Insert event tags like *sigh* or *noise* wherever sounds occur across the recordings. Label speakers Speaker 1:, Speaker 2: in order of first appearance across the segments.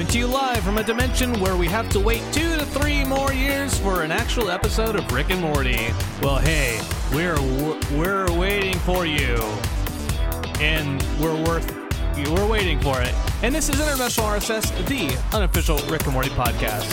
Speaker 1: Coming to you live from a dimension where we have to wait two to three more years for an actual episode of Rick and Morty. Well, hey, we're we're waiting for you, and we're worth we're waiting for it. And this is Interdimensional RSS, the unofficial Rick and Morty podcast.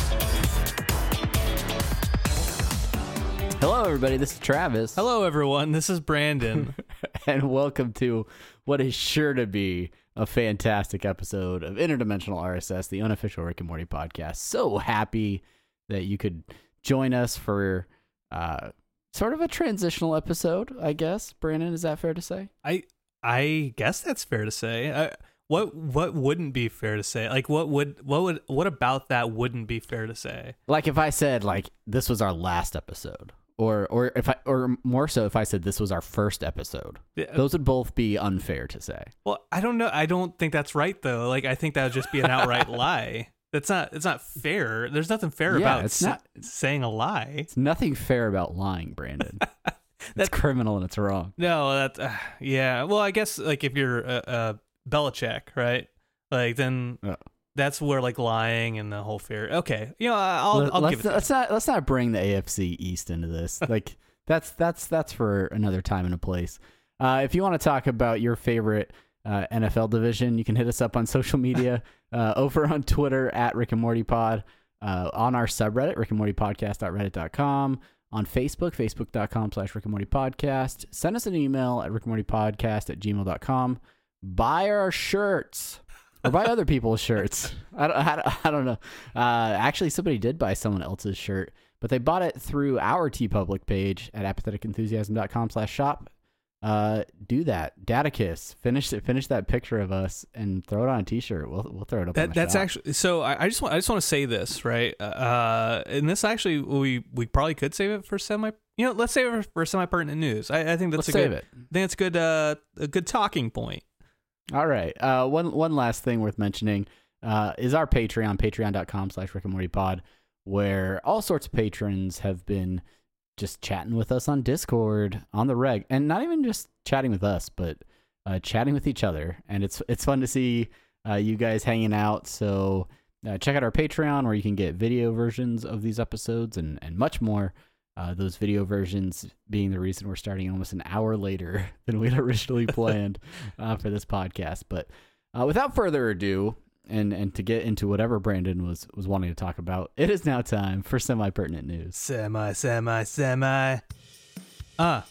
Speaker 2: Hello, everybody. This is Travis.
Speaker 1: Hello, everyone. This is Brandon. *laughs*
Speaker 2: and welcome to what is sure to be a fantastic episode of Interdimensional RSS, the unofficial Rick and Morty podcast. So happy that you could join us for uh, sort of a transitional episode, I guess. Brandon, is that fair to say?
Speaker 1: I I guess that's fair to say. I, what what wouldn't be fair to say? Like what would what would what about that wouldn't be fair to say?
Speaker 2: Like if I said like this was our last episode or or if I or more so if I said this was our first episode. Yeah. Those would both be unfair to say.
Speaker 1: Well, I don't know. I don't think that's right though. Like I think that would just be an outright *laughs* lie. That's not. It's not fair. There's nothing fair yeah, about it's not, saying a lie.
Speaker 2: It's nothing fair about lying, Brandon. *laughs* that's criminal and it's wrong.
Speaker 1: No, that's uh, yeah. Well, I guess like if you're a uh, uh, Belichick, right? Like then. Oh that's where like lying and the whole fear. Okay, you know, I'll, I'll
Speaker 2: let's,
Speaker 1: give it.
Speaker 2: Let's not let's not bring the AFC East into this. *laughs* like that's that's that's for another time and a place. Uh, if you want to talk about your favorite uh, NFL division, you can hit us up on social media *laughs* uh, over on Twitter at Rick and Morty Pod, uh, on our subreddit Rick and Morty Podcast.reddit.com, on Facebook Facebook.com slash Rick and Morty Podcast. Send us an email at Rick and Morty Podcast at gmail.com. Buy our shirts or buy other people's shirts. I don't, I, I don't know. Uh, actually, somebody did buy someone else's shirt, but they bought it through our TeePublic page at apatheticenthusiasm.com slash shop. Uh, do that. Daticus. Finish it. Finish that picture of us and throw it on a T-shirt. We'll we'll throw it up.
Speaker 1: That, that's
Speaker 2: shop.
Speaker 1: actually so. I, I, just want I just want to say this right. Uh, and this actually we we probably could save it for semi. You know, let's save it for, semi pertinent news. I, I think that's
Speaker 2: let's
Speaker 1: a
Speaker 2: good.
Speaker 1: It. I think that's good. Uh, a good talking point.
Speaker 2: All right. Uh, one one last thing worth mentioning uh, is our Patreon, patreon.com slash Rick and Morty Pod, where all sorts of patrons have been just chatting with us on Discord on the reg, and not even just chatting with us, but uh, chatting with each other. And it's it's fun to see uh, you guys hanging out. So uh, check out our Patreon, where you can get video versions of these episodes and and much more. Uh, those video versions being the reason we're starting almost an hour later *laughs* than we'd originally *laughs* planned uh, for this podcast. But uh, without further ado, and and to get into whatever Brandon was was wanting to talk about, it is now time for semi pertinent news.
Speaker 1: Semi, semi, semi. Uh,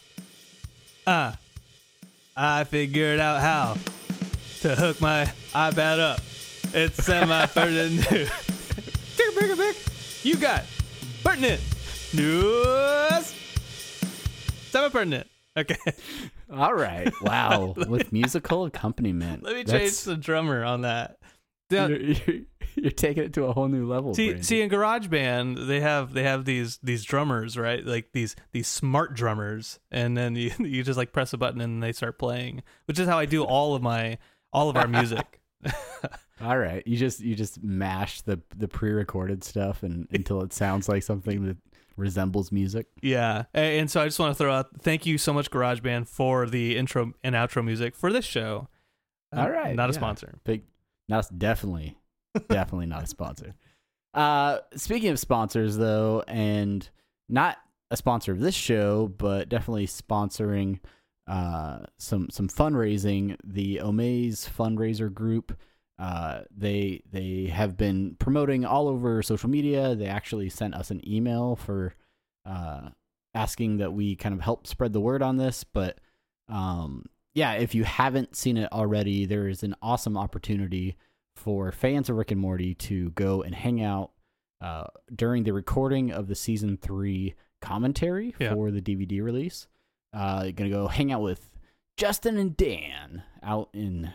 Speaker 1: uh. I figured out how to hook my iPad up. It's semi pertinent *laughs* news. You got pertinent news. Semi pertinent. Okay.
Speaker 2: All right. Wow. *laughs* With musical accompaniment.
Speaker 1: Let me change the drummer on that.
Speaker 2: You're, you're, you're, taking it to a whole new level.
Speaker 1: See, see, in GarageBand, they have they have these these drummers, right? Like these these smart drummers, and then you *laughs* you just like press a button and they start playing, which is how I do all of my all of our *laughs* music.
Speaker 2: All right, you just you just mash the the pre-recorded stuff and *laughs* until it sounds like something that resembles music.
Speaker 1: Yeah. And so I just want to throw out thank you so much, GarageBand, for the intro and outro music for this show.
Speaker 2: All right.
Speaker 1: Not a sponsor.
Speaker 2: Big not definitely definitely not a sponsor. *laughs* Uh speaking of sponsors though, and not a sponsor of this show, but definitely sponsoring uh some some fundraising, the Omaze fundraiser group uh, they they have been promoting all over social media. They actually sent us an email for uh, asking that we kind of help spread the word on this. But um, yeah, if you haven't seen it already, there is an awesome opportunity for fans of Rick and Morty to go and hang out uh, during the recording of the season three commentary yeah. for the DVD release. Uh, gonna go hang out with Justin and Dan out in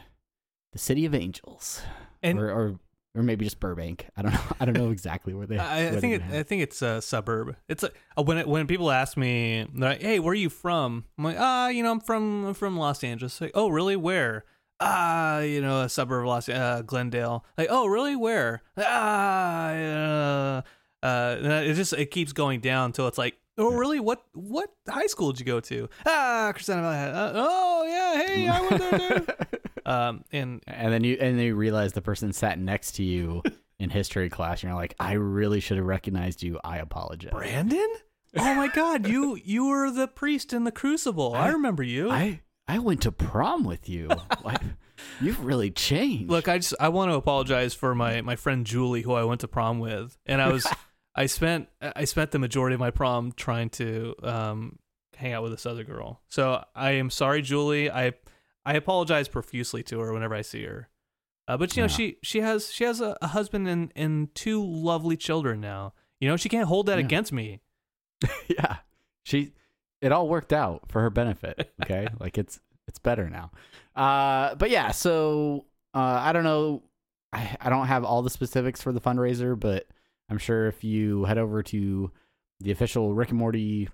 Speaker 2: the City of Angels, and or, or or maybe just Burbank. I don't know. *laughs* I don't know exactly where they.
Speaker 1: I, I think it, I think it's a suburb. It's a, when it, when people ask me, like, "Hey, where are you from?" I'm like, "Ah, you know, I'm from I'm from Los Angeles." Like, "Oh, really? Where?" Ah, you know, a suburb of Los uh, Glendale. Like, "Oh, really? Where?" Ah, uh, uh, it just it keeps going down until it's like, "Oh, really? What what high school did you go to?" Ah, Crescenta Valley. Uh, oh, yeah. Hey, I went there too. *laughs* Um, and
Speaker 2: and then you and then you realize the person sat next to you in history class. And you're like, I really should have recognized you. I apologize.
Speaker 1: Brandon? Oh my God, you you were the priest in the crucible. I,
Speaker 2: I-
Speaker 1: remember you.
Speaker 2: I I went to prom with you. *laughs* Like, you've really changed.
Speaker 1: Look, I just I want to apologize for my my friend Julie, who I went to prom with, and I was *laughs* I spent I spent the majority of my prom trying to um hang out with this other girl. So I am sorry, Julie. I I apologize profusely to her whenever I see her. Uh, but you know
Speaker 2: Yeah.
Speaker 1: she she has she has a, a husband and and two lovely children now. You know she can't hold that
Speaker 2: Yeah.
Speaker 1: against me. *laughs*
Speaker 2: yeah, she. It all worked out for her benefit. Okay, *laughs* like it's it's better now. Uh, but yeah, so uh, I don't know. I I don't have all the specifics for the fundraiser, but I'm sure if you head over to the official Rick and Morty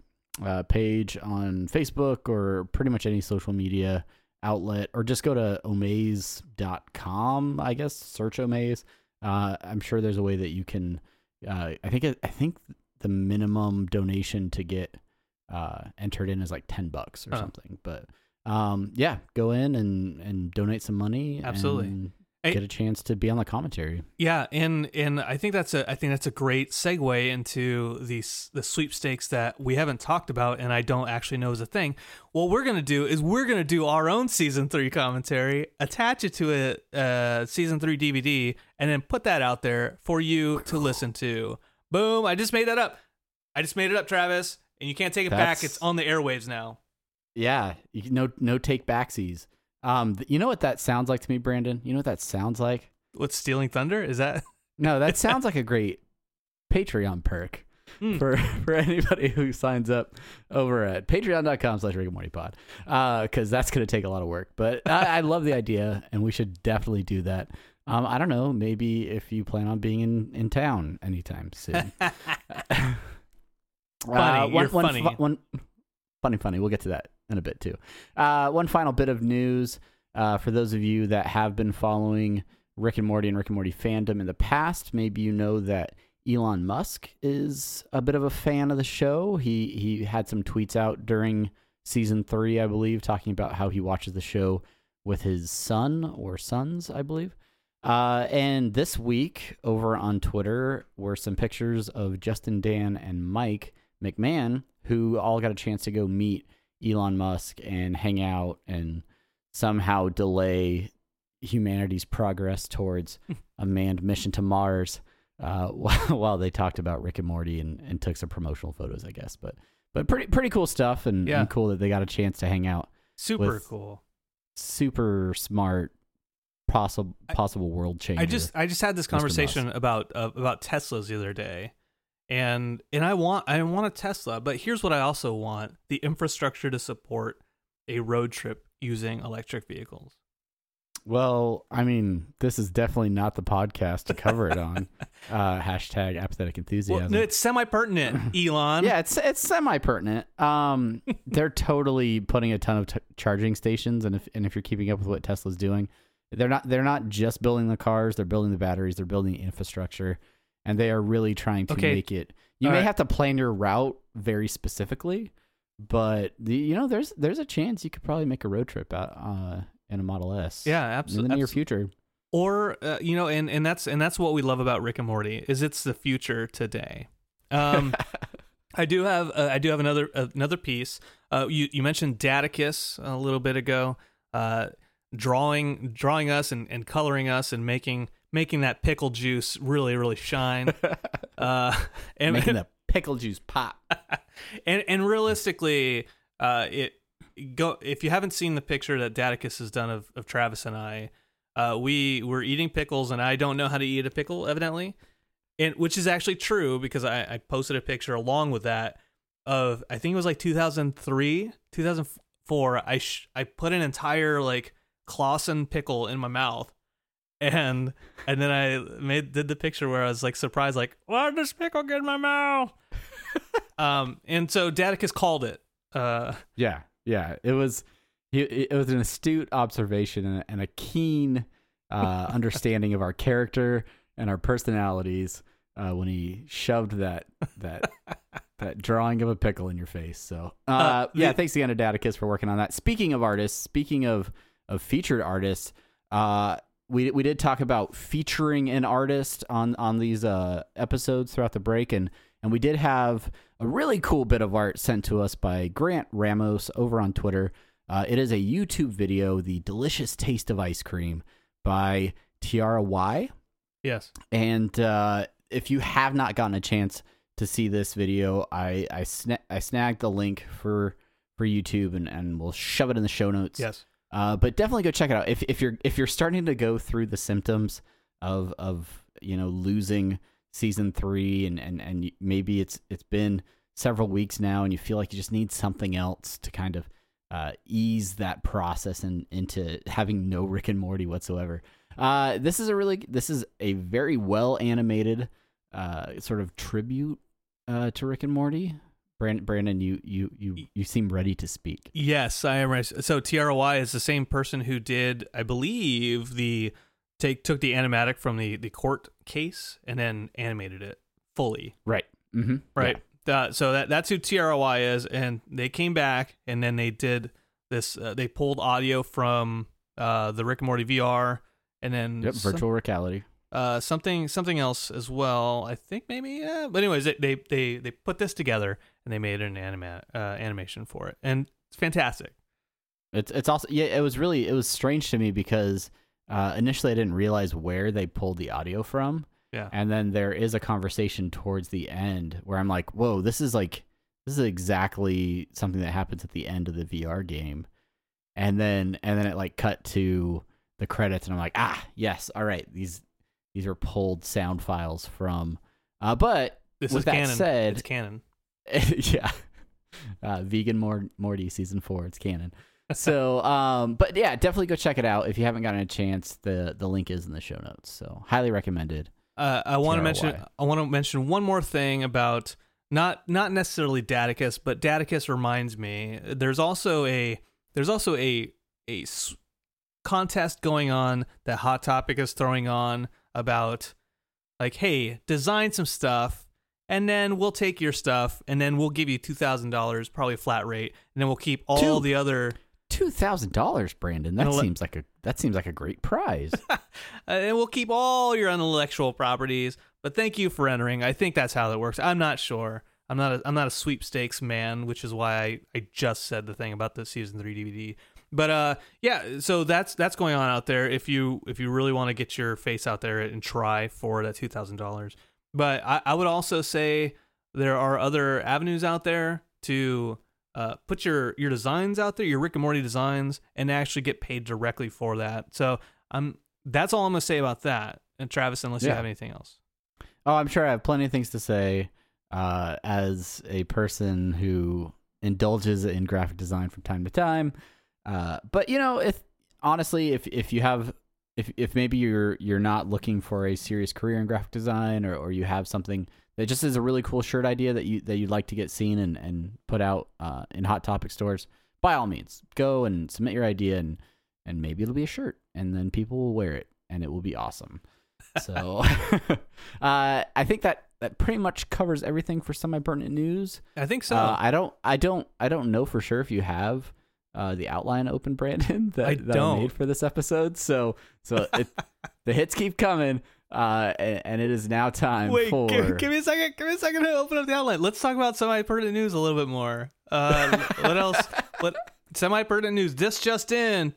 Speaker 2: uh, page on Facebook or pretty much any social media outlet, or just go to omaze.com, I guess, search Omaze. Uh, I'm sure there's a way that you can. Uh, I think I think the minimum donation to get uh, entered in is like ten bucks or
Speaker 1: Oh.
Speaker 2: something. But um, yeah, go in and and donate some money.
Speaker 1: Absolutely. Hey-
Speaker 2: get a chance to be on the commentary.
Speaker 1: Yeah, and and I think that's a I think that's a great segue into the the sweepstakes that we haven't talked about, and I don't actually know is a thing. What we're gonna do is we're gonna do our own season three commentary, attach it to a uh, season three DVD, and then put that out there for you to listen to. Boom! I just made that up. I just made it up, Travis, and you can't take it back. It's on the airwaves now.
Speaker 2: Yeah, no no take backsies. Um, you know what that sounds like to me, Brandon? You know what that sounds like?
Speaker 1: What's stealing thunder? Is that? *laughs*
Speaker 2: No, that sounds *laughs* like a great Patreon perk
Speaker 1: Hmm.
Speaker 2: for *laughs* for anybody who signs up over at patreon.com slash Rick and Morty pod. Uh, cause that's going to take a lot of work, but I, I love the idea and we should definitely do that. Um, I don't know, maybe if you plan on being in, in town anytime soon.
Speaker 1: Funny,
Speaker 2: one,
Speaker 1: you're
Speaker 2: one
Speaker 1: funny.
Speaker 2: fu- one- funny, funny. We'll get to that in a bit too. Uh, one final bit of news uh, for those of you that have been following Rick and Morty and Rick and Morty fandom in the past. Maybe you know that Elon Musk is a bit of a fan of the show. He he had some tweets out during season three, I believe, talking about how he watches the show with his son or sons, I believe. Uh, and this week over on Twitter were some pictures of Justin, Dan, and Mike McMahan, who all got a chance to go meet Elon Musk and hang out and somehow delay humanity's progress towards *laughs* a manned mission to Mars. Uh, *laughs* while, they talked about Rick and Morty and, and took some promotional photos, I guess. But but pretty pretty cool stuff and,
Speaker 1: Yeah.
Speaker 2: and cool that they got a chance to hang out.
Speaker 1: Super cool.
Speaker 2: Super smart, possible
Speaker 1: I-
Speaker 2: possible world changer.
Speaker 1: I just I just had this
Speaker 2: Mr.
Speaker 1: conversation about uh, about Teslas the other day, and and I want I want a Tesla, but here's what I also want: the infrastructure to support a road trip using electric vehicles.
Speaker 2: Well, I mean, this is definitely not the podcast to cover it on. *laughs* uh, hashtag apathetic
Speaker 1: Well,
Speaker 2: enthusiasm.
Speaker 1: no, it's semi pertinent, *laughs* Elon.
Speaker 2: yeah, it's it's semi pertinent. Um, *laughs* they're totally putting a ton of t- charging stations, and if and if you're keeping up with what Tesla's doing, they're not they're not just building the cars; they're building the batteries, they're building the infrastructure, and they are really trying to
Speaker 1: Okay.
Speaker 2: make it. You
Speaker 1: All
Speaker 2: may
Speaker 1: right.
Speaker 2: have to plan your route very specifically, but the you know there's there's a chance you could probably make a road trip out uh, in a Model S.
Speaker 1: yeah, absolutely.
Speaker 2: in the
Speaker 1: absolutely.
Speaker 2: near future.
Speaker 1: or uh, you know, and and that's and that's what we love about Rick and Morty is it's the future today. Um, *laughs* I do have uh, I do have another another piece. Uh, you you mentioned Daticus a little bit ago, uh, drawing drawing us and, and coloring us and making making that pickle juice really really shine. *laughs* Uh, and
Speaker 2: making the pickle juice pop. *laughs*
Speaker 1: and and realistically, uh, it go if you haven't seen the picture that Daticus has done of, of Travis and I, uh, we were eating pickles, and I don't know how to eat a pickle, evidently, and which is actually true because I, I posted a picture along with that of I think it was like 2003, 2004. I sh- I put an entire like Claussen pickle in my mouth. And and then I made did the picture where I was like surprised, like, why did this pickle get in my mouth? *laughs* um, and so Daticus called it. Uh,
Speaker 2: Yeah, yeah. It was he, it was an astute observation and a, and a keen uh, *laughs* understanding of our character and our personalities uh, when he shoved that that *laughs* that drawing of a pickle in your face. So uh,
Speaker 1: Uh,
Speaker 2: yeah,
Speaker 1: the-
Speaker 2: thanks again to Daticus for working on that. Speaking of artists, speaking of of featured artists, uh, we we did talk about featuring an artist on on these uh, episodes throughout the break, and and we did have a really cool bit of art sent to us by Grant Ramos over on Twitter. Uh, it is a YouTube video, "The Delicious Taste of Ice Cream" by Tiara Y.
Speaker 1: Yes.
Speaker 2: And uh, if you have not gotten a chance to see this video, I I, sna- I snagged the link for for YouTube and, and we'll shove it in the show notes.
Speaker 1: Yes.
Speaker 2: Uh, but definitely go check it out if if you're if you're starting to go through the symptoms of of you know losing season three and and and maybe it's it's been several weeks now and you feel like you just need something else to kind of uh, ease that process and into having no Rick and Morty whatsoever. Uh, this is a really this is a very well animated uh, sort of tribute uh, to Rick and Morty. Brandon, Brandon, you you you you seem ready to speak.
Speaker 1: Yes, I am. ready. So TROY is the same person who did, I believe, the take took the animatic from the the court case and then animated it fully.
Speaker 2: Right. Mm-hmm.
Speaker 1: Right. Uh, so that that's who TROY is, and they came back and then they did this. Uh, they pulled audio from uh, the Rick and Morty VR, and then
Speaker 2: Yep.
Speaker 1: some-
Speaker 2: Virtual reality.
Speaker 1: uh, something something else as well. I think maybe. Yeah. But anyways, they, they they they put this together and they made an anima- uh, animation for it, and it's fantastic.
Speaker 2: It's it's also yeah. It was really it was strange to me because uh, initially I didn't realize where they pulled the audio from.
Speaker 1: Yeah.
Speaker 2: And then there is a conversation towards the end where I'm like, whoa, this is like this is exactly something that happens at the end of the VR game. And then and then it like cut to the credits and I'm like, ah, yes, all right, these these are pulled sound files from uh but
Speaker 1: This
Speaker 2: With
Speaker 1: is
Speaker 2: that
Speaker 1: canon.
Speaker 2: said-
Speaker 1: it's canon. *laughs*
Speaker 2: yeah. Uh, vegan Mor- Morty season four, it's canon. So, *laughs* um, but yeah, definitely go check it out if you haven't gotten a chance. the The link is in the show notes, so highly recommended.
Speaker 1: Uh, I want to mention. I want to mention one more thing about not not necessarily Daticus, but Daticus reminds me. There's also a there's also a a s- contest going on that Hot Topic is throwing on about like, hey, design some stuff, and then we'll take your stuff, and then we'll give you two thousand dollars, probably a flat rate, and then we'll keep all
Speaker 2: Two-
Speaker 1: the other.
Speaker 2: Two thousand dollars, Brandon. That
Speaker 1: ele-
Speaker 2: seems like a that seems like a great prize. *laughs*
Speaker 1: And we'll keep all your intellectual properties. But thank you for entering. I think that's how that works. I'm not sure. I'm not. A, I'm not a sweepstakes man, which is why I, I just said the thing about the season three DVD. But uh, yeah. So that's that's going on out there. If you if you really want to get your face out there and try for that two thousand dollars. But I, I would also say there are other avenues out there to uh, put your your designs out there, your Rick and Morty designs, and actually get paid directly for that. So I'm that's all I'm gonna say about that. And Travis, unless you have anything else.
Speaker 2: oh, I'm sure I have plenty of things to say. Uh, as a person who indulges in graphic design from time to time, uh, but you know, if honestly, if if you have if if maybe you're you're not looking for a serious career in graphic design or, or you have something that just is a really cool shirt idea that you that you'd like to get seen and, and put out uh, in hot topic stores by all means go and submit your idea and and maybe it'll be a shirt and then people will wear it and it will be awesome *laughs* so *laughs* uh, i think that that pretty much covers everything for semi pertinent news
Speaker 1: I think so.
Speaker 2: uh, I don't, I don't, I don't know for sure if you have uh, the outline open, Brandon, *laughs* that,
Speaker 1: I
Speaker 2: that
Speaker 1: don't.
Speaker 2: made for this episode. So, so *laughs* it, the hits keep coming, uh, and, and it is now time
Speaker 1: Wait,
Speaker 2: for.
Speaker 1: give, give me a second. Give me a second to open up the outline. Let's talk about semi pertinent news a little bit more. Uh, what else? *laughs* What semi pertinent news? This just in.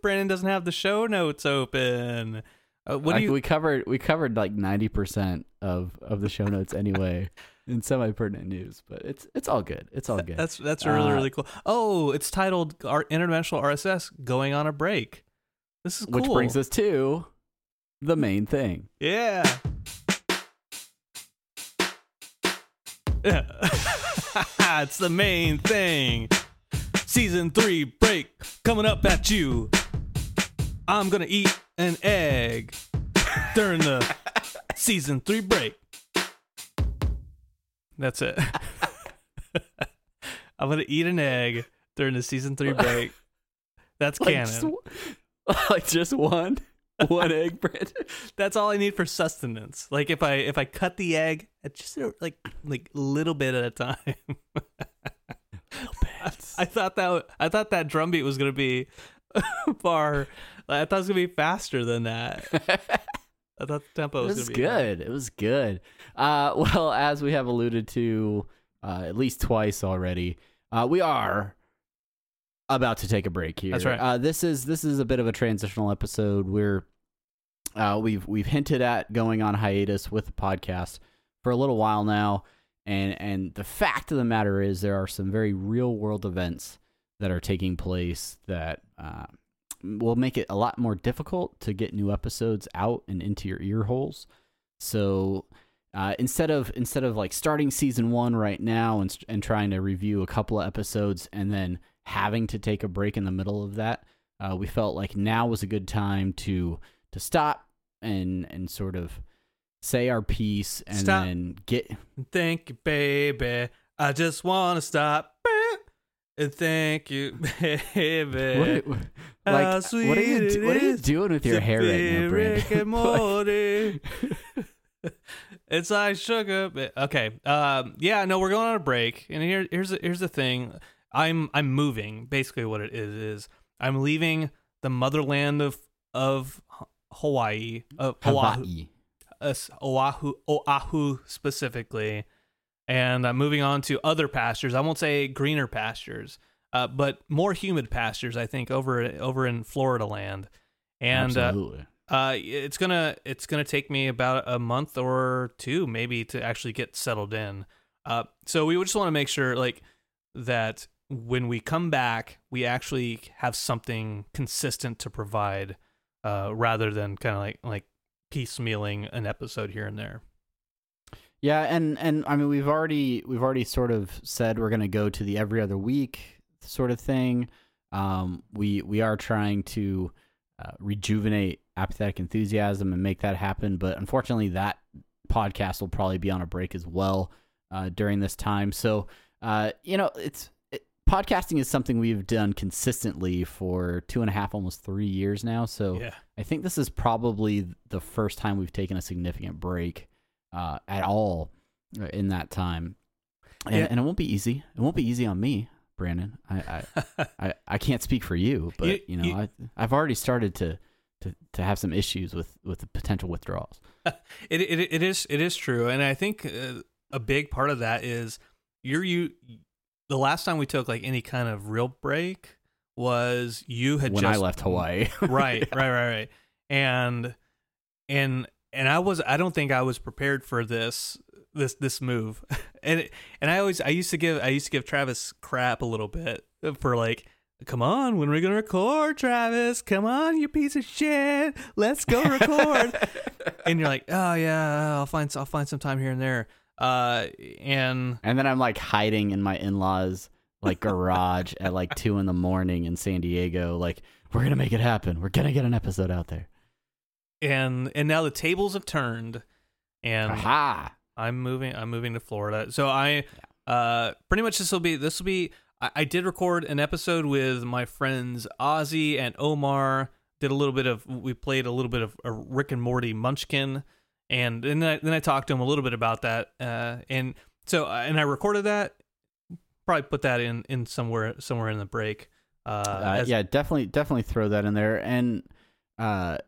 Speaker 1: Brandon doesn't have the show notes open. Uh, what
Speaker 2: like,
Speaker 1: do you?
Speaker 2: we covered, we covered like ninety percent of of the show notes anyway in semi pertinent news, but it's it's all good. It's all good.
Speaker 1: That's that's really
Speaker 2: Uh,
Speaker 1: really cool. Oh, it's titled "Our Interdimensional RSS Going on a Break." This is cool.
Speaker 2: Which brings us to the main thing.
Speaker 1: Yeah. Yeah. *laughs* it's the main thing. Season three break coming up at you. I'm gonna eat an egg during the *laughs* season three break. That's it. *laughs* I'm gonna eat an egg during the season three *laughs* break. That's
Speaker 2: Like
Speaker 1: canon.
Speaker 2: just, one- *laughs* like just one, one egg, Brandon.
Speaker 1: That's all I need for sustenance. Like if I if I cut the egg, just like like little bit at a time. I thought that I thought that drum beat was gonna be far. I thought it was gonna be faster than that. I thought the tempo
Speaker 2: it
Speaker 1: was,
Speaker 2: was good. It was good. Uh, *laughs* well, as we have alluded to uh, at least twice already, uh, we are about to take a break here.
Speaker 1: That's right.
Speaker 2: Uh, this is this is a bit of a transitional episode. We're uh, we've we've hinted at going on hiatus with the podcast for a little while now, and and the fact of the matter is there are some very real world events that are taking place that uh, will make it a lot more difficult to get new episodes out and into your ear holes. So uh, instead of instead of like starting season one right now and and trying to review a couple of episodes and then having to take a break in the middle of that, uh, we felt like now was a good time to to stop and and sort of say our piece and
Speaker 1: Stop.
Speaker 2: then get
Speaker 1: Thank you, baby. I just want to stop and thank you, *laughs* baby.
Speaker 2: what,
Speaker 1: How
Speaker 2: like what are you what are you doing with your hair right now,
Speaker 1: Rick and
Speaker 2: Brandon? *laughs*
Speaker 1: Morty. it's like sugar. Okay. Um. Yeah. No, we're going on a break, and here, here's the, here's the thing. I'm I'm moving. Basically, what it is is I'm leaving the motherland of of Hawaii, of
Speaker 2: Hawaii.
Speaker 1: us- Oahu, Oahu specifically, and I'm moving on to other pastures. I won't say greener pastures, uh, but more humid pastures. I think over over in Florida land, and uh,
Speaker 2: Absolutely.
Speaker 1: uh, it's gonna it's gonna take me about a month or two maybe to actually get settled in. Uh, so we just want to make sure like that when we come back, we actually have something consistent to provide, uh, rather than kind of like like piecemealing an episode here and there.
Speaker 2: Yeah, and and I mean we've already we've already sort of said we're going to go to the every other week sort of thing. Um, we we are trying to uh, rejuvenate apathetic enthusiasm and make that happen, but unfortunately that podcast will probably be on a break as well uh, during this time. So uh, you know it's it, podcasting is something we've done consistently for two and a half, almost three years now. So
Speaker 1: Yeah.
Speaker 2: I think this is probably the first time we've taken a significant break uh, at all in that time, and,
Speaker 1: Yeah.
Speaker 2: and it won't be easy. It won't be easy on me, Brandon. I I, *laughs* I, I can't speak for you, but
Speaker 1: You-
Speaker 2: you, know
Speaker 1: you-
Speaker 2: I I've already started to, to to have some issues with with the potential withdrawals. *laughs*
Speaker 1: It, it it is it is true, and I think uh, a big part of that is you're you. The last time we took like any kind of real break was you had
Speaker 2: When
Speaker 1: just
Speaker 2: I left Hawaii, *laughs*
Speaker 1: right, right, right, right, and and and I was I don't think I was prepared for this this this move, *laughs* and it, and I always I used to give I used to give Travis crap a little bit for like. Come on, when are we gonna record, Travis? Come on, you piece of shit. Let's go record *laughs* and you're like, oh yeah, I'll find I'll find some time here and there. Uh, and
Speaker 2: and then I'm like hiding in my in laws like garage at like two in the morning in San Diego. Like we're gonna make it happen. We're gonna get an episode out there.
Speaker 1: And and now the tables have turned, and
Speaker 2: Aha!
Speaker 1: I'm moving. I'm moving to Florida. So I, uh, pretty much this will be this will be. I, I did record an episode with my friends Ozzy and Omar. Did a little bit of we played a little bit of a Rick and Morty Munchkin, and then I, then I talked to him a little bit about that. Uh, and so uh, and I recorded that. Probably put that in in somewhere somewhere in the break. Uh,
Speaker 2: Uh,
Speaker 1: as-
Speaker 2: yeah, definitely, definitely throw that in there. And uh,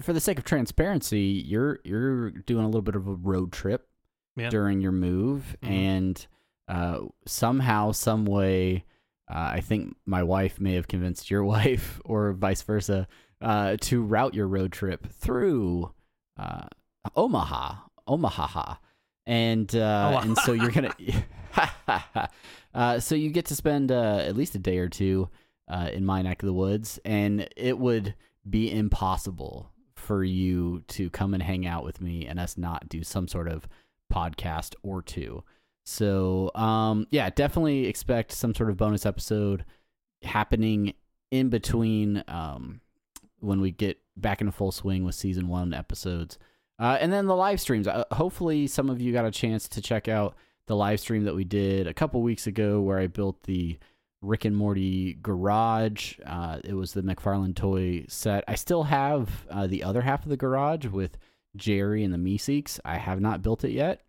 Speaker 2: for the sake of transparency, you're you're doing a little bit of a road trip
Speaker 1: Yeah.
Speaker 2: during your move,
Speaker 1: Mhm.
Speaker 2: and uh, somehow, some way, uh, I think my wife may have convinced your *laughs* wife, or vice versa, uh, to route your road trip through uh, Omaha, Omaha, and uh, and so you're gonna. *laughs* *laughs* uh, so you get to spend uh, at least a day or two uh, in my neck of the woods, and it would be impossible for you to come and hang out with me and us not do some sort of podcast or two. So, um, yeah, definitely expect some sort of bonus episode happening in between um, when we get back into full swing with season one episodes. Uh, and then the live streams. Uh, hopefully, some of you got a chance to check out the live stream that we did a couple weeks ago where I built the Rick and Morty garage. Uh, it was the McFarlane toy set. I still have uh, the other half of the garage with Jerry and the Meeseeks. I have not built it yet.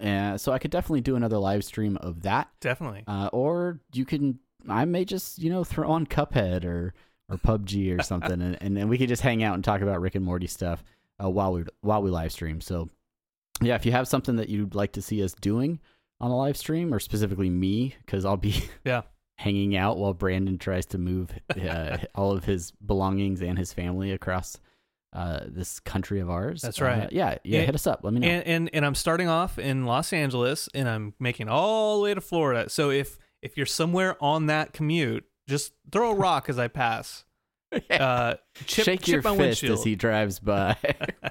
Speaker 2: Uh, so I could definitely do another live stream of that.
Speaker 1: definitely.
Speaker 2: Uh, or you can, I may just, you know, throw on Cuphead or or PUBG or *laughs* something, and, and and we could just hang out and talk about Rick and Morty stuff uh, while we while we live stream. So yeah, if you have something that you'd like to see us doing on a live stream, or specifically me, because I'll be
Speaker 1: Yeah.
Speaker 2: Hanging out while Brandon tries to move uh, *laughs* all of his belongings and his family across uh, this country of ours.
Speaker 1: That's
Speaker 2: uh,
Speaker 1: right.
Speaker 2: yeah, yeah.
Speaker 1: And-
Speaker 2: hit us up. Let me know.
Speaker 1: and, and and I'm starting off in Los Angeles and I'm making all the way to Florida. So if if you're somewhere on that commute, just throw a *laughs* rock as I pass. Uh, chip,
Speaker 2: Shake
Speaker 1: chip
Speaker 2: your
Speaker 1: my
Speaker 2: fist
Speaker 1: windshield
Speaker 2: as he drives by.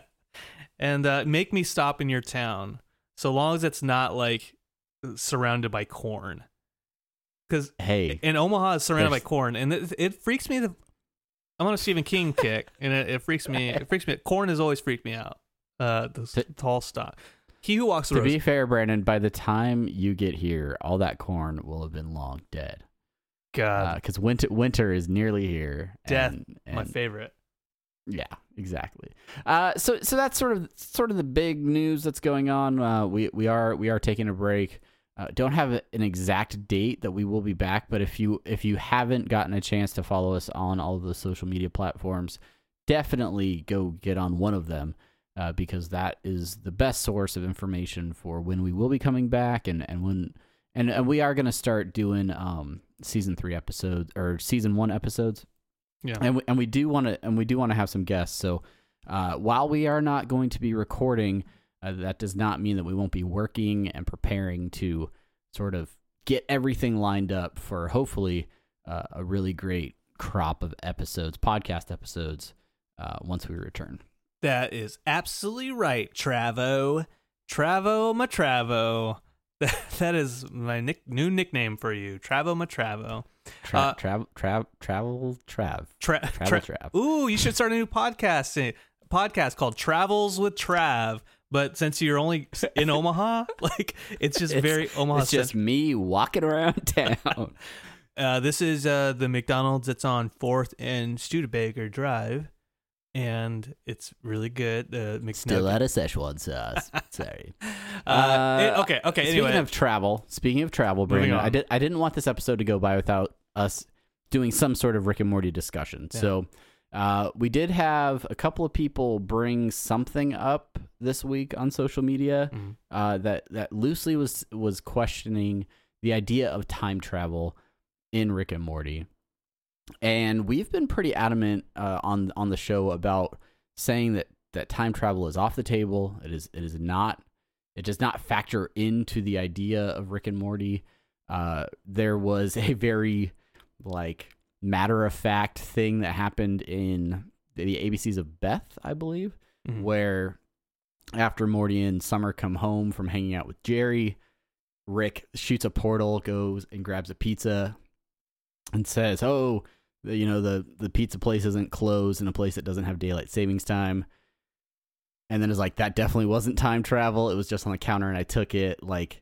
Speaker 2: *laughs*
Speaker 1: and uh, make me stop in your town. So long as it's not like surrounded by corn, because
Speaker 2: hey,
Speaker 1: and Omaha is surrounded by corn, and it, it freaks me. The I'm on a Stephen King kick, and it, it freaks me. It freaks me. Corn has always freaked me out. Uh, the
Speaker 2: To-
Speaker 1: tall stock. He who walks the
Speaker 2: to
Speaker 1: road.
Speaker 2: be fair, Brandon, by the time you get here, all that corn will have been long dead.
Speaker 1: God,
Speaker 2: Because winter winter is nearly here.
Speaker 1: Death,
Speaker 2: and,
Speaker 1: my favorite.
Speaker 2: Yeah, exactly. Uh, so so that's sort of sort of the big news that's going on. Uh, we we are we are taking a break. Uh, don't have an exact date that we will be back, but if you if you haven't gotten a chance to follow us on all of the social media platforms, definitely go get on one of them uh, because that is the best source of information for when we will be coming back and and when and, and we are going to start doing um season three episodes or season one episodes
Speaker 1: Yeah.
Speaker 2: and we, and we do want to and we do want to have some guests. So uh, while we are not going to be recording, uh, that does not mean that we won't be working and preparing to sort of get everything lined up for hopefully uh, a really great crop of episodes, podcast episodes, uh, once we return.
Speaker 1: That is absolutely right, Travo. Travo Matravo. That, *laughs* that is my nick, new nickname for you, Travo Matravo.
Speaker 2: Tra-
Speaker 1: Uh,
Speaker 2: travel, travel, travel, trav,
Speaker 1: Tra-
Speaker 2: travel,
Speaker 1: tra-
Speaker 2: trav.
Speaker 1: Ooh, you should start a new podcast. eh, Podcast called Travels with Trav. But since you're only *laughs* in Omaha, like it's just
Speaker 2: It's-
Speaker 1: very Omaha.
Speaker 2: It's just me walking around *laughs* town. *laughs*
Speaker 1: Uh, this is uh, the McDonald's that's on Fourth and Studebaker Drive, and it's really good. The McNugget.
Speaker 2: Still out of Szechuan sauce. Sorry.
Speaker 1: Uh, it- okay, okay.
Speaker 2: Speaking
Speaker 1: Anyway,
Speaker 2: of travel, speaking of travel, Brandon, I did I didn't want this episode to go by without us doing some sort of Rick and Morty discussion.
Speaker 1: Yeah.
Speaker 2: So uh, we did have a couple of people bring something up this week on social media
Speaker 1: Mhm.
Speaker 2: uh, that that loosely was was questioning the idea of time travel in Rick and Morty, and we've been pretty adamant uh, on on the show about saying that that time travel is off the table. It is it is not. It does not factor into the idea of Rick and Morty. Uh, there was a very like matter of fact thing that happened in the ABCs of Beth, I believe,
Speaker 1: Mhm.
Speaker 2: where after Morty and Summer come home from hanging out with Jerry, Rick shoots a portal, goes and grabs a pizza, and says, "Oh, the, you know the the pizza place isn't closed in a place that doesn't have daylight savings time." And then is like, "That definitely wasn't time travel. It was just on the counter, and I took it." Like,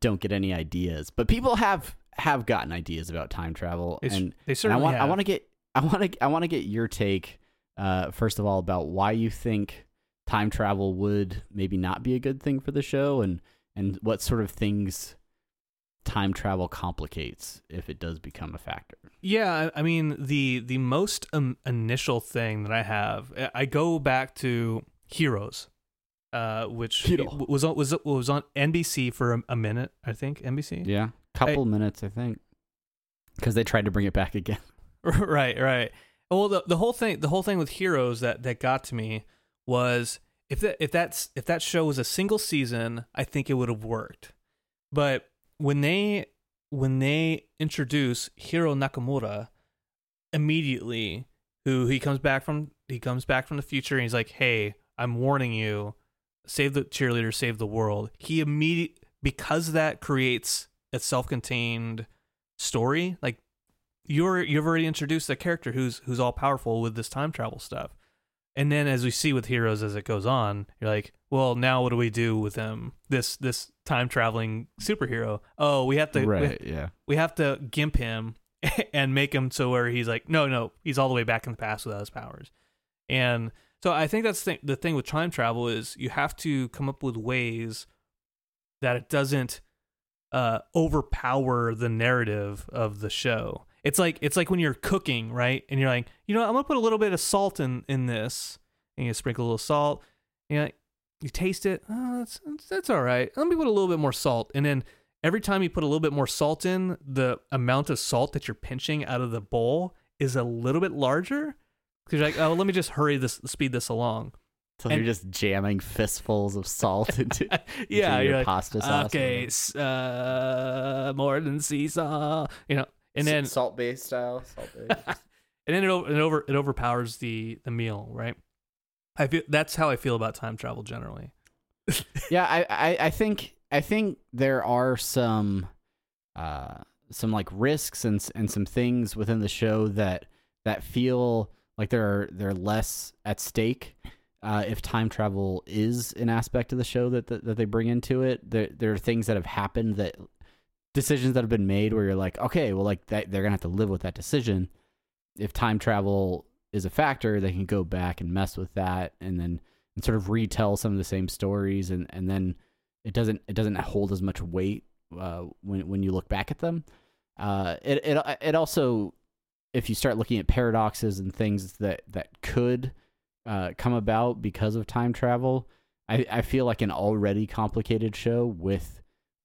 Speaker 2: don't get any ideas, but people have have gotten ideas about time travel,
Speaker 1: It's-
Speaker 2: and
Speaker 1: they
Speaker 2: and I
Speaker 1: certainly
Speaker 2: want I want to get I want to I want to get your take uh, first of all about why you think time travel would maybe not be a good thing for the show and and what sort of things time travel complicates if it does become a factor.
Speaker 1: Yeah, I I mean the the most um, initial thing that I have, I- I go back to Heroes, uh, which
Speaker 2: Hero.
Speaker 1: was on was was on NBC for a, a minute, I think NBC.
Speaker 2: Yeah, couple minutes I think because they tried to bring it back again. *laughs*
Speaker 1: right, right. Well, the the whole thing the whole thing with Heroes that that got to me was if that if that's if that show was a single season, I think it would have worked. But when they when they introduce Hiro Nakamura immediately, who he comes back from he comes back from the future and he's like, "Hey, I'm warning you, save the cheerleader, save the world." He immediate because that creates a self-contained story. Like you're you've already introduced a character who's who's all powerful with this time travel stuff. And then as we see with heroes as it goes on, you're like, well, now what do we do with him? This this time traveling superhero. Oh, we have to we,
Speaker 2: right, yeah.
Speaker 1: we have to gimp him *laughs* and make him so where he's like, no, no, he's all the way back in the past without his powers. And so I think that's the, the thing with time travel is you have to come up with ways that it doesn't uh, overpower the narrative of the show. It's like it's like when you're cooking, right? And you're like, you know, I'm gonna put a little bit of salt in in this, and you sprinkle a little salt. You you taste it. Oh, that's that's all right. Let me put a little bit more salt, and then every time you put a little bit more salt in, the amount of salt that you're pinching out of the bowl is a little bit larger. Because you're like, oh, let me just hurry this, speed this along.
Speaker 2: So
Speaker 1: And-
Speaker 2: you're just jamming fistfuls of salt into, *laughs* into
Speaker 1: yeah,
Speaker 2: your
Speaker 1: like,
Speaker 2: pasta sauce.
Speaker 1: okay, uh, more than seesaw, you know, and then
Speaker 2: salt based style. Salt based. *laughs*
Speaker 1: and then it, it over it overpowers the the meal, right? I feel that's how I feel about time travel generally. *laughs*
Speaker 2: yeah, I, I, I think I think there are some uh some like risks and and some things within the show that that feel like they're they're less at stake uh, if time travel is an aspect of the show that, that that they bring into it. There there are things that have happened that decisions that have been made where you're like, okay, well, like that they're gonna have to live with that decision. If time travel is a factor, they can go back and mess with that, and then and sort of retell some of the same stories, and and then it doesn't it doesn't hold as much weight uh, when when you look back at them. Uh, it it it also if you start looking at paradoxes and things that that could uh, come about because of time travel, I, I feel like an already complicated show with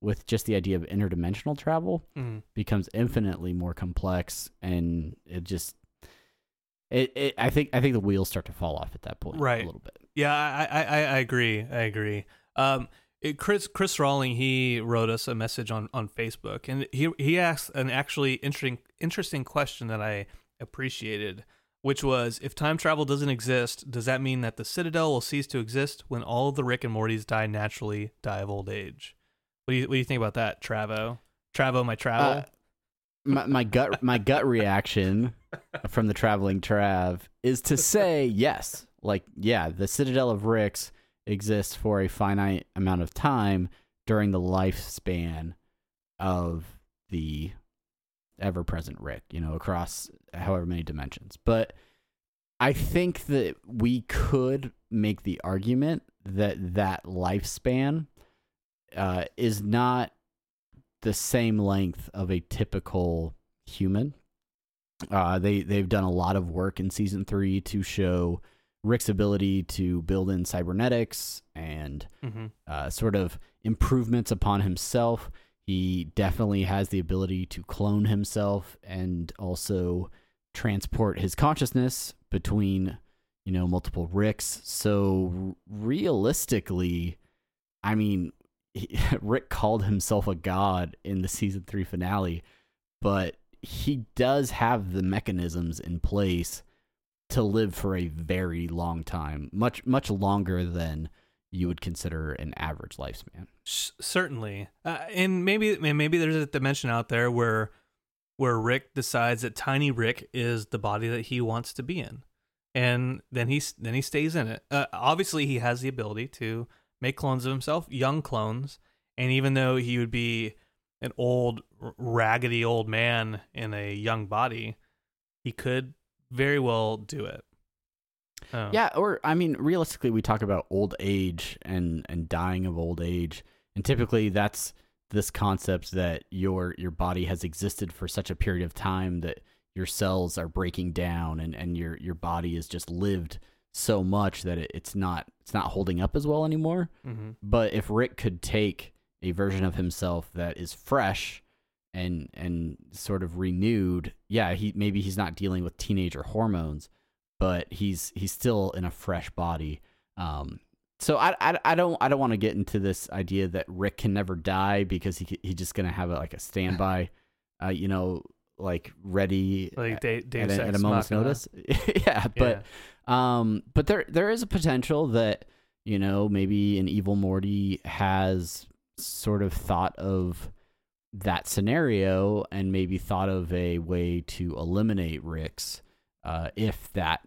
Speaker 2: with just the idea of interdimensional travel
Speaker 1: Mm.
Speaker 2: becomes infinitely more complex, and it just it, it I think I think the wheels start to fall off at that point
Speaker 1: Right.
Speaker 2: a little bit.
Speaker 1: Yeah, I, I, I agree. I agree. Um, it, Chris Chris Rawling he wrote us a message on, on Facebook, and he he asked an actually interesting interesting question that I appreciated, which was if time travel doesn't exist, does that mean that the Citadel will cease to exist when all of the Rick and Mortys die naturally, die of old age? What do you what do you think about that, Travo? Travo, my travel.
Speaker 2: Uh, my, my gut my gut reaction *laughs* from the traveling Trav is to say yes. Like, yeah, the Citadel of Ricks exists for a finite amount of time during the lifespan of the ever present Rick, you know, across however many dimensions. But I think that we could make the argument that that lifespan uh, is not the same length of a typical human. Uh, they they've done a lot of work in season three to show Rick's ability to build in cybernetics and
Speaker 1: mm-hmm.
Speaker 2: uh, sort of improvements upon himself. He definitely has the ability to clone himself and also transport his consciousness between, you know, multiple Ricks. So realistically, I mean, he, *laughs* Rick called himself a god in the season three finale, but he does have the mechanisms in place to live for a very long time, much much longer than you would consider an average lifespan.
Speaker 1: Certainly, uh, and maybe maybe there's a dimension out there where where Rick decides that Tiny Rick is the body that he wants to be in, and then he then he stays in it. Uh, obviously, he has the ability to make clones of himself, young clones, and even though he would be an old, raggedy old man in a young body, he could very well do it. Oh.
Speaker 2: Yeah, or I mean, realistically, we talk about old age and and dying of old age, and typically that's this concept that your your body has existed for such a period of time that your cells are breaking down and and your your body has just lived so much that it, it's not it's not holding up as well anymore.
Speaker 1: hmm
Speaker 2: But if Rick could take a version of himself that is fresh and and sort of renewed, yeah, he maybe he's not dealing with teenager hormones, but he's he's still in a fresh body. Um, so I, I, I don't I don't want to get into this idea that Rick can never die because he he's just gonna have a, like a standby, *laughs* uh, you know, like ready
Speaker 1: Like de-
Speaker 2: at,
Speaker 1: Deus
Speaker 2: a, at a moment's notice. *laughs* yeah, but um, but there there is a potential that you know maybe an evil Morty has sort of thought of that scenario and maybe thought of a way to eliminate Rick's uh, if that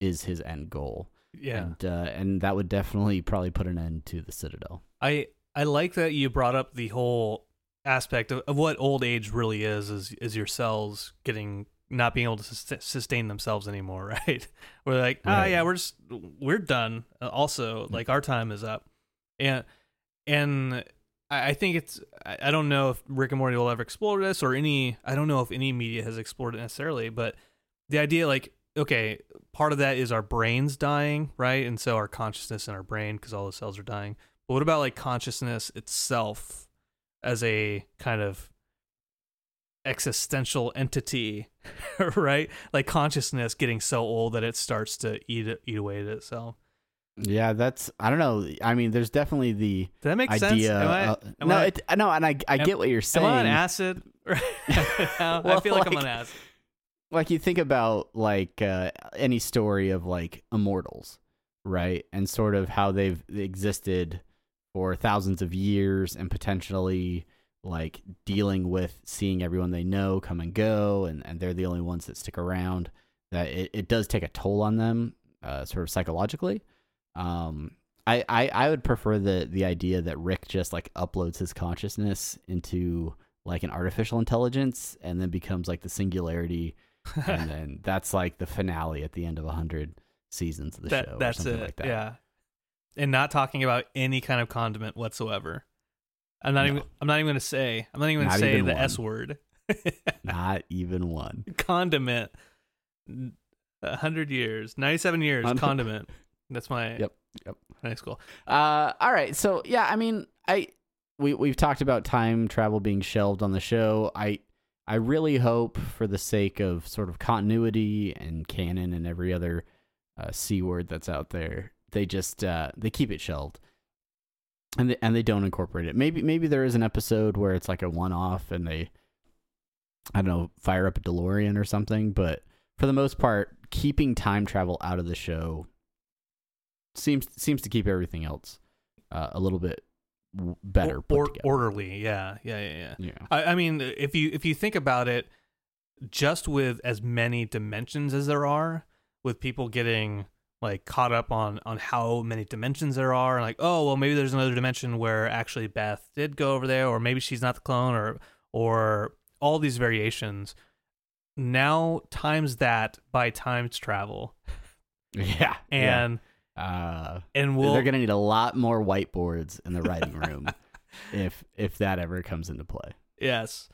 Speaker 2: is his end goal.
Speaker 1: yeah.
Speaker 2: and uh, and that would definitely probably put an end to the Citadel.
Speaker 1: I I like that you brought up the whole aspect of, of what old age really is is is your cells getting not being able to sustain themselves anymore, *laughs* right? We're like, ah, yeah, we're just we're done. Uh, Also, like our time is up, and and I, think it's. I don't know if Rick and Morty will ever explore this or any. I don't know if any media has explored it necessarily, but the idea, like, okay, part of that is our brains dying, right? And so our consciousness and our brain, because all the cells are dying. But what about like consciousness itself as a kind of existential entity, *laughs* right? Like consciousness getting so old that it starts to eat eat away at itself.
Speaker 2: Yeah, that's I don't know. I mean, there's definitely the
Speaker 1: Does that make sense?
Speaker 2: idea.
Speaker 1: I,
Speaker 2: uh, no,
Speaker 1: I-
Speaker 2: it, no, and I I
Speaker 1: am-
Speaker 2: get what you're saying.
Speaker 1: am I on acid? *laughs* now? *laughs* I
Speaker 2: Well,
Speaker 1: feel like, I'm on acid.
Speaker 2: like you think about like uh, any story of like immortals, right? And sort of how they've existed for thousands of years and potentially like dealing with seeing everyone they know come and go and, and they're the only ones that stick around that it, it does take a toll on them uh, sort of psychologically um I, I i would prefer the the idea that rick just like uploads his consciousness into like an artificial intelligence and then becomes like the singularity and *laughs* then that's like the finale at the end of a hundred seasons of the
Speaker 1: that
Speaker 2: show. or
Speaker 1: that's
Speaker 2: something
Speaker 1: it.
Speaker 2: Like that.
Speaker 1: Yeah, and not talking about any kind of condiment whatsoever. I'm not
Speaker 2: No.
Speaker 1: even. I'm not even going to say. I'm not even going to say the
Speaker 2: one.
Speaker 1: S word. *laughs*
Speaker 2: Not even one. *laughs*
Speaker 1: condiment. A hundred years, ninety-seven years.
Speaker 2: Hun-
Speaker 1: condiment. That's my
Speaker 2: Yep, yep.
Speaker 1: high school.
Speaker 2: Uh, all right. So yeah, I mean, I we we've talked about time travel being shelved on the show. I I really hope, for the sake of sort of continuity and canon and every other uh, c word that's out there, they just uh, they keep it shelved. And they, and they don't incorporate it. Maybe maybe there is an episode where it's like a one off and they I don't know, fire up a DeLorean or something, but for the most part, keeping time travel out of the show seems seems to keep everything else uh, a little bit better
Speaker 1: Or, or- orderly. Yeah, yeah, yeah, yeah.
Speaker 2: yeah.
Speaker 1: I, I mean, if you if you think about it, just with as many dimensions as there are, with people getting like caught up on on how many dimensions there are, and like, oh well, maybe there's another dimension where actually Beth did go over there, or maybe she's not the clone, or or all these variations. Now times that by times travel, *laughs*
Speaker 2: Yeah.
Speaker 1: and
Speaker 2: yeah. uh,
Speaker 1: and we'll
Speaker 2: they're gonna need a lot more whiteboards in the writing *laughs* room if if that ever comes into play.
Speaker 1: Yes.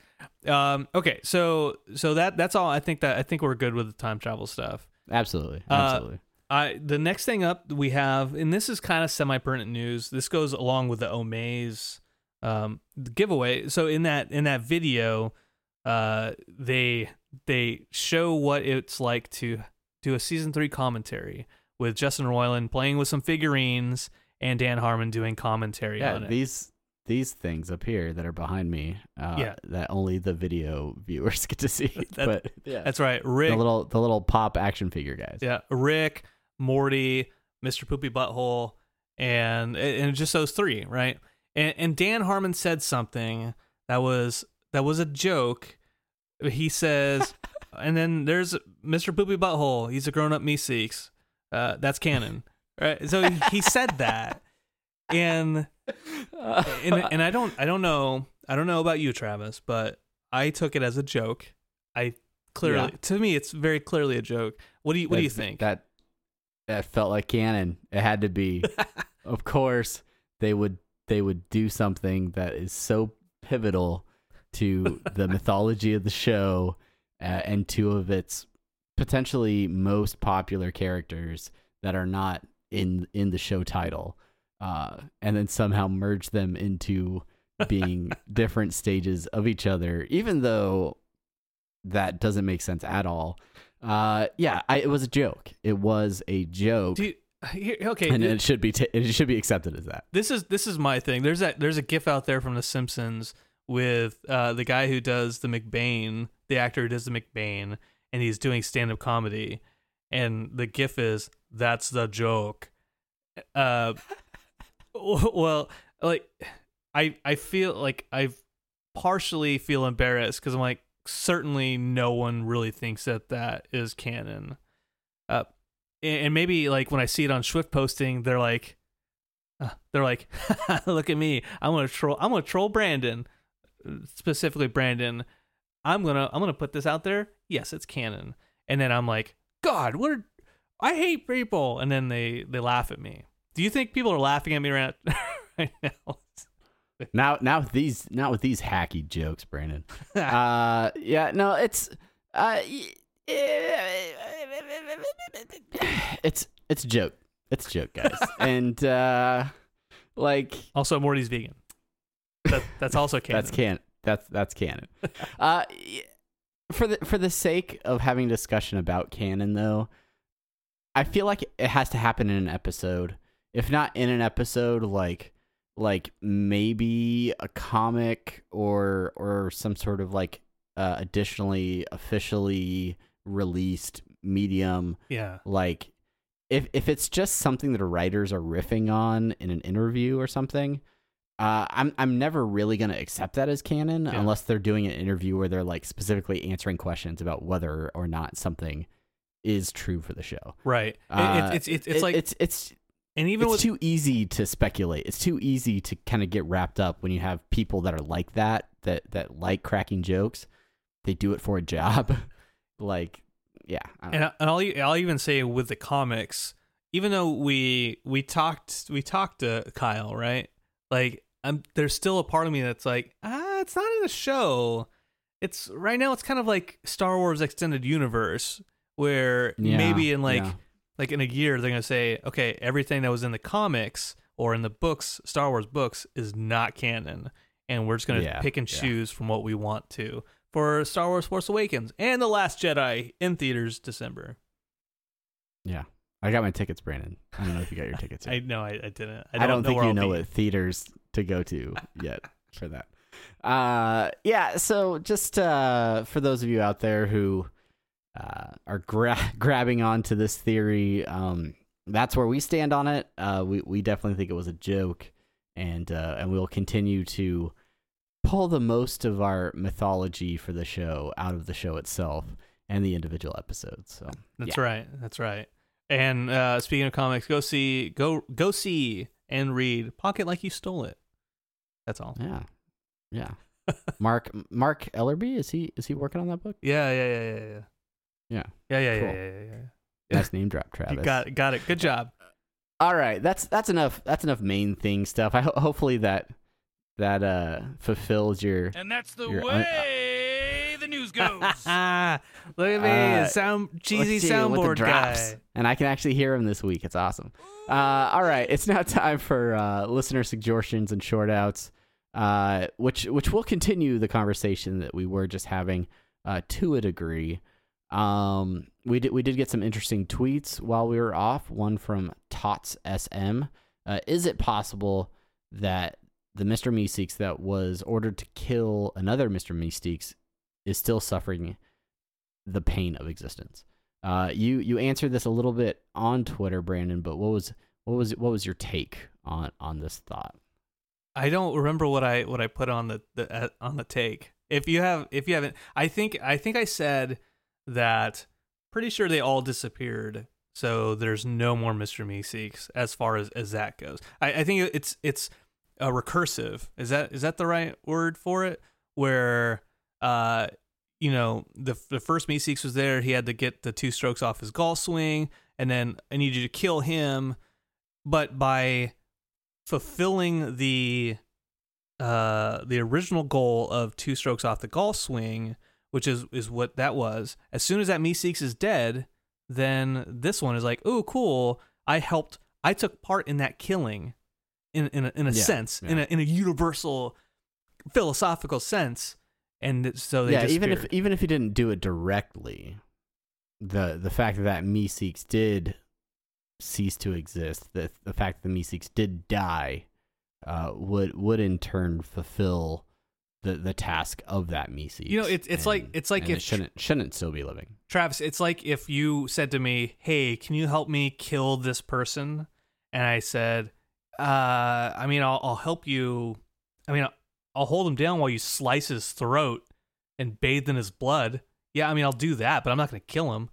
Speaker 1: Um, okay, so so that that's all. I think that I think we're good with the time travel stuff.
Speaker 2: Absolutely.
Speaker 1: Uh, I the next thing up we have, and this is kind of semi-pertinent news. This goes along with the Omaze um, giveaway. So in that in that video, uh, they they show what it's like to do a season three commentary with Justin Roiland playing with some figurines and Dan Harmon doing commentary
Speaker 2: yeah.
Speaker 1: on it.
Speaker 2: These these things up here that are behind me. Uh,
Speaker 1: Yeah.
Speaker 2: That only the video viewers *laughs* get to see. *laughs*
Speaker 1: That-
Speaker 2: but yeah.
Speaker 1: That's right, Rick.
Speaker 2: the little the little pop action figure guys.
Speaker 1: Yeah, Rick, Morty, Mr. Poopy Butthole, and and just those three, right? And and Dan Harmon said something that was that was a joke. He says, *laughs* and then there's Mr. Poopy Butthole. He's a grown up Meeseeks. Uh, that's canon, right? So he, he said that, and and and I don't I don't know I don't know about you, Travis, but I took it as a joke. I clearly
Speaker 2: Yeah.
Speaker 1: to me it's very clearly a joke. What do you what do you think?
Speaker 2: That that felt like canon. It had to be. *laughs* of course, they would they would do something that is so pivotal to the *laughs* mythology of the show uh, and two of its potentially most popular characters that are not in in the show title, uh, and then somehow merge them into being *laughs* different stages of each other, even though that doesn't make sense at all. Uh, yeah, I, it was a joke. It was a joke,
Speaker 1: you, here, okay,
Speaker 2: and it should be ta it should be accepted as that.
Speaker 1: this is this is my thing. There's a there's a gif out there from The Simpsons with uh, the guy who does the McBain, the actor who does the McBain, and he's doing stand up comedy, and the gif is that's the joke. Uh, well, like I I feel like I partially feel embarrassed because I'm like certainly no one really thinks that that is canon. Uh, and, maybe like when I see it on Swift posting, they're like, uh, they're like, *laughs* look at me, I'm gonna troll, I'm gonna troll Brandon, specifically Brandon. I'm gonna I'm gonna put this out there. Yes, it's canon. And then I'm like, God, what? Are, I hate people. And then they they laugh at me. Do you think people are laughing at me right, *laughs* right now?
Speaker 2: Now, now with these, not with these hacky jokes, Brandon. *laughs* uh, yeah, no, it's, uh, it's it's a joke. It's a joke, guys, *laughs* and uh, like
Speaker 1: Also, Morty's vegan. That, that's *laughs* also canon.
Speaker 2: that's can that's that's canon. uh, for the for the sake of having discussion about canon, though, I feel like it has to happen in an episode. If not in an episode, like like maybe a comic or or some sort of like uh, additionally officially released medium
Speaker 1: Yeah.
Speaker 2: like if if it's just something that writers are riffing on in an interview or something uh, I'm I'm never really gonna accept that as canon
Speaker 1: Yeah.
Speaker 2: unless they're doing an interview where they're like specifically answering questions about whether or not something is true for the show.
Speaker 1: Right.
Speaker 2: Uh,
Speaker 1: it's, it's, it's,
Speaker 2: It-
Speaker 1: like,
Speaker 2: it's it's
Speaker 1: and even
Speaker 2: it's
Speaker 1: with,
Speaker 2: too easy to speculate. It's too easy to kind of get wrapped up when you have people that are like that that that like cracking jokes. They do it for a job. *laughs* like yeah, I don't
Speaker 1: and, I- and I'll, I'll even say with the comics, even though we, we talked, we talked to Kyle, right? Like, I'm, there's still a part of me that's like, ah, it's not in the show. It's right now, it's kind of like Star Wars Extended Universe, where
Speaker 2: Yeah,
Speaker 1: maybe in like,
Speaker 2: yeah.
Speaker 1: Like in a year they're gonna say, okay, everything that was in the comics or in the books, Star Wars books, is not canon, and we're just gonna
Speaker 2: Yeah,
Speaker 1: pick and
Speaker 2: yeah.
Speaker 1: choose from what we want to for Star Wars: Force Awakens and The Last Jedi in theaters December.
Speaker 2: Yeah. I got my tickets, Brandon. I don't know if you got your *laughs* tickets. Yet.
Speaker 1: I know I, I didn't. I
Speaker 2: I
Speaker 1: don't,
Speaker 2: don't, think you
Speaker 1: I'll
Speaker 2: know
Speaker 1: be.
Speaker 2: what theaters to go to *laughs* yet for that. Uh, yeah. So just uh, for those of you out there who uh, are gra- *laughs* grabbing onto this theory, um, that's where we stand on it. Uh, we we definitely think it was a joke, and uh, and we'll continue to pull the most of our mythology for the show out of the show itself and the individual episodes. So
Speaker 1: That's
Speaker 2: yeah.
Speaker 1: right. That's right. And uh, speaking of comics, go see go go see and read Pocket Like You Stole It. That's all.
Speaker 2: Yeah, yeah. *laughs* Marc Marc Ellerby is he is he working on that book?
Speaker 1: Yeah, yeah, yeah, yeah, yeah.
Speaker 2: Yeah.
Speaker 1: Yeah, yeah,
Speaker 2: Cool.
Speaker 1: yeah, yeah, yeah, yeah.
Speaker 2: Nice *laughs* name drop, Travis.
Speaker 1: You got got it. Good job.
Speaker 2: All right, that's that's enough. That's enough main thing stuff. I ho- hopefully that that uh fulfills your.
Speaker 3: And that's the
Speaker 2: You're un-
Speaker 3: way the news goes. *laughs*
Speaker 1: Look at me,
Speaker 2: Uh,
Speaker 1: sound cheesy
Speaker 2: Let's see with the
Speaker 1: soundboard
Speaker 2: drops.
Speaker 1: guy.
Speaker 2: and I can actually hear him this week. It's awesome. Uh, all right, it's now *laughs* time for uh, listener suggestions and short outs, uh, which which will continue the conversation that we were just having uh, to a degree. Um, we did we did get some interesting tweets while we were off. One from Tots SM. Uh, is it possible that the Mr. Meeseeks that was ordered to kill another Mr. Meeseeks is still suffering the pain of existence? Uh, you you answered this a little bit on Twitter, Brandon, but what was what was what was your take on on this thought?
Speaker 1: I don't remember what I what I put on the, the uh, on the take. If you have if you haven't, I think I think I said that pretty sure they all disappeared. So there's no more Mr. Meeseeks as far as as that goes. I, I think it's it's a recursive. Is that is that the right word for it? Where uh you know the the first Meeseeks was there. He had to get the two strokes off his golf swing, and then I need you to kill him. But by fulfilling the uh the original goal of two strokes off the golf swing, which is is what that was. As soon as that Meeseeks is dead, then this one is like, oh, cool. I helped. I took part in that killing, in in a, in a
Speaker 2: Yeah,
Speaker 1: sense, in a in a universal philosophical sense. And so they
Speaker 2: yeah, even if even if he didn't do it directly, the the fact that that Meeseeks did cease to exist, the the fact that the Meeseeks did die, uh, would would in turn fulfill the the task of that Meeseeks.
Speaker 1: You know, it's- it's like- it's like if-
Speaker 2: it shouldn't shouldn't still be living.
Speaker 1: Travis, it's like if you said to me, "Hey, can you help me kill this person?" And I said, "Uh, I mean, I'll, I'll help you. I mean, I'll, I'll hold him down while you slice his throat and bathe in his blood. Yeah, I mean, I'll do that, but I'm not going to kill him.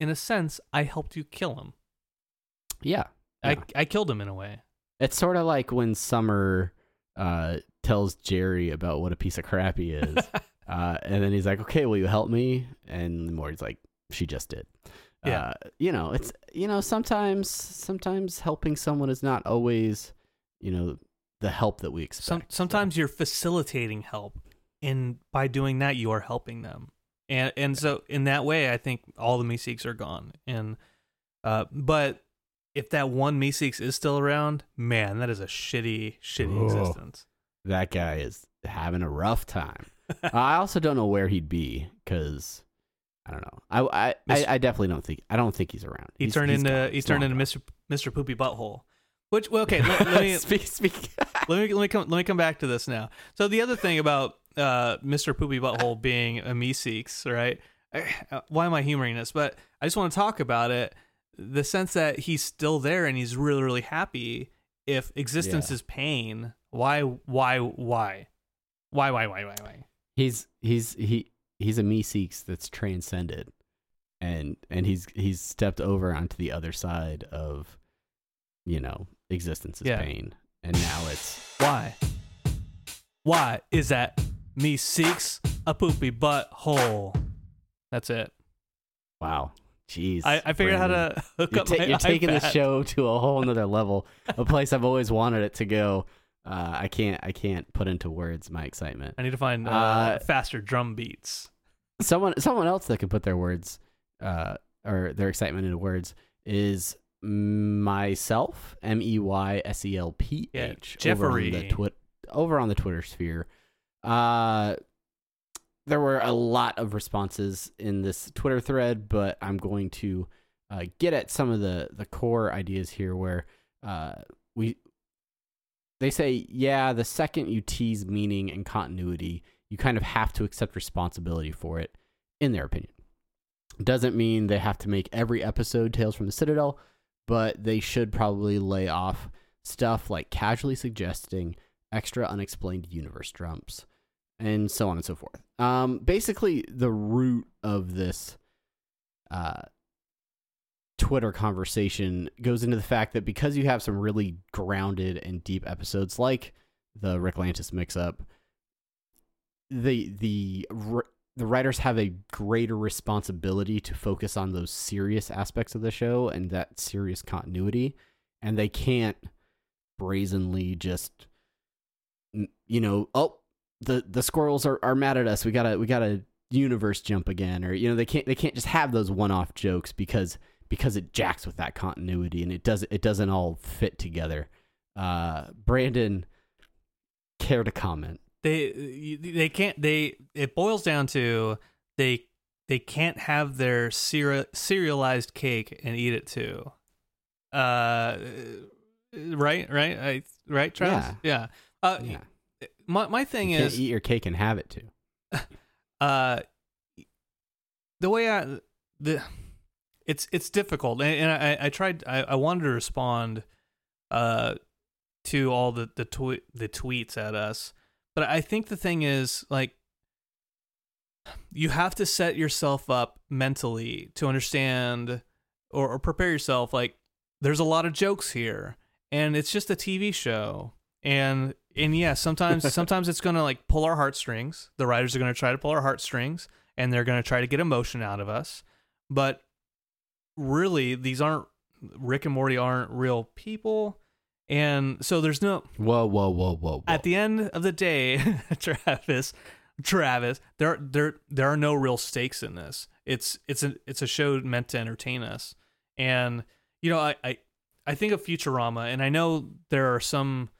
Speaker 1: In a sense, I helped you kill him.
Speaker 2: Yeah,
Speaker 1: I
Speaker 2: yeah.
Speaker 1: I killed him in a way.
Speaker 2: It's sort of like when Summer uh, tells Jerry about what a piece of crap he is, *laughs* uh, and then he's like, "Okay, will you help me?" And Morty's like, "She just did."
Speaker 1: Yeah.
Speaker 2: Uh, you know, it's you know sometimes sometimes helping someone is not always you know the help that we expect.
Speaker 1: Some, sometimes you're facilitating help, and by doing that, you are helping them. And and so in that way, I think all the Meeseeks are gone. And uh, but if that one Meeseeks is still around, man, that is a shitty, shitty existence.
Speaker 2: That guy is having a rough time. *laughs* I also don't know where he'd be because I don't know. I I, I I definitely don't think I don't think he's around.
Speaker 1: He
Speaker 2: He's-
Speaker 1: turned
Speaker 2: he's
Speaker 1: into he turned into. Mr. Mr. Poopy Butthole. Which well, okay, let, let me *laughs*
Speaker 2: speak speak. *laughs*
Speaker 1: let me let me come let me come back to this now. So the other thing about uh, Mr. Poopy Butthole being a Meeseeks, right? Uh, Why am I humoring this? But I just want to talk about it. The sense that he's still there and he's really really happy if existence
Speaker 2: yeah.
Speaker 1: is pain, why why why? Why why why why why?
Speaker 2: He's he's he he's a Meeseeks that's transcended and and he's he's stepped over onto the other side of you know, existence is
Speaker 1: yeah.
Speaker 2: pain. And now it's
Speaker 1: why? Why is that Meeseeks a poopy butthole? That's it.
Speaker 2: Wow. Jeez,
Speaker 1: I, I figured out how to *laughs* hook
Speaker 2: You're,
Speaker 1: up
Speaker 2: ta- you're taking the show to a whole nother level, a *laughs* place I've always wanted it to go. Uh, I can't I can't put into words my excitement.
Speaker 1: I need to find uh,
Speaker 2: Uh,
Speaker 1: faster drum beats.
Speaker 2: Someone someone else that can put their words uh, or their excitement into words is myself M E Y S E L P H over on the
Speaker 1: Jeffrey.
Speaker 2: over on the Twitter sphere. Uh, there were a lot of responses in this Twitter thread, but I'm going to uh, get at some of the the core ideas here. Where uh, we they say, yeah, the second you tease meaning and continuity, you kind of have to accept responsibility for it. In their opinion, doesn't mean they have to make every episode Tales from the Citadel, but they should probably lay off stuff like casually suggesting extra unexplained universe jumps and so on and so forth. Um, basically, the root of this uh, Twitter conversation goes into the fact that because you have some really grounded and deep episodes like the Ricklantis Mixup, the the the writers have a greater responsibility to focus on those serious aspects of the show and that serious continuity, and they can't brazenly just you know oh the the squirrels are, are mad at us we gotta we gotta universe jump again or you know they can't they can't just have those one-off jokes because because it jacks with that continuity and it doesn't it doesn't all fit together uh brandon care to comment
Speaker 1: They they can't they it boils down to they they can't have their cere- serialized cake and eat it too. Uh right right I, right Travis? Yeah. Uh
Speaker 2: yeah
Speaker 1: my my thing
Speaker 2: you
Speaker 1: is
Speaker 2: eat your cake and have it too. *laughs*
Speaker 1: Uh the way i the it's it's difficult. And, and i i tried I, I wanted to respond uh to all the the twe- the tweets at us. But i think the thing is like you have to set yourself up mentally to understand or, or prepare yourself. Like there's a lot of jokes here and it's just a tv show and and yeah sometimes *laughs* sometimes it's gonna like pull our heartstrings the writers are gonna try to pull our heartstrings and they're gonna try to get emotion out of us but really these aren't rick and morty aren't real people and so there's no
Speaker 2: whoa whoa whoa whoa, whoa.
Speaker 1: at the end of the day, *laughs* Travis, Travis, there there there are no real stakes in this. It's it's a it's a show meant to entertain us, and you know I I, I think of Futurama, and I know there are some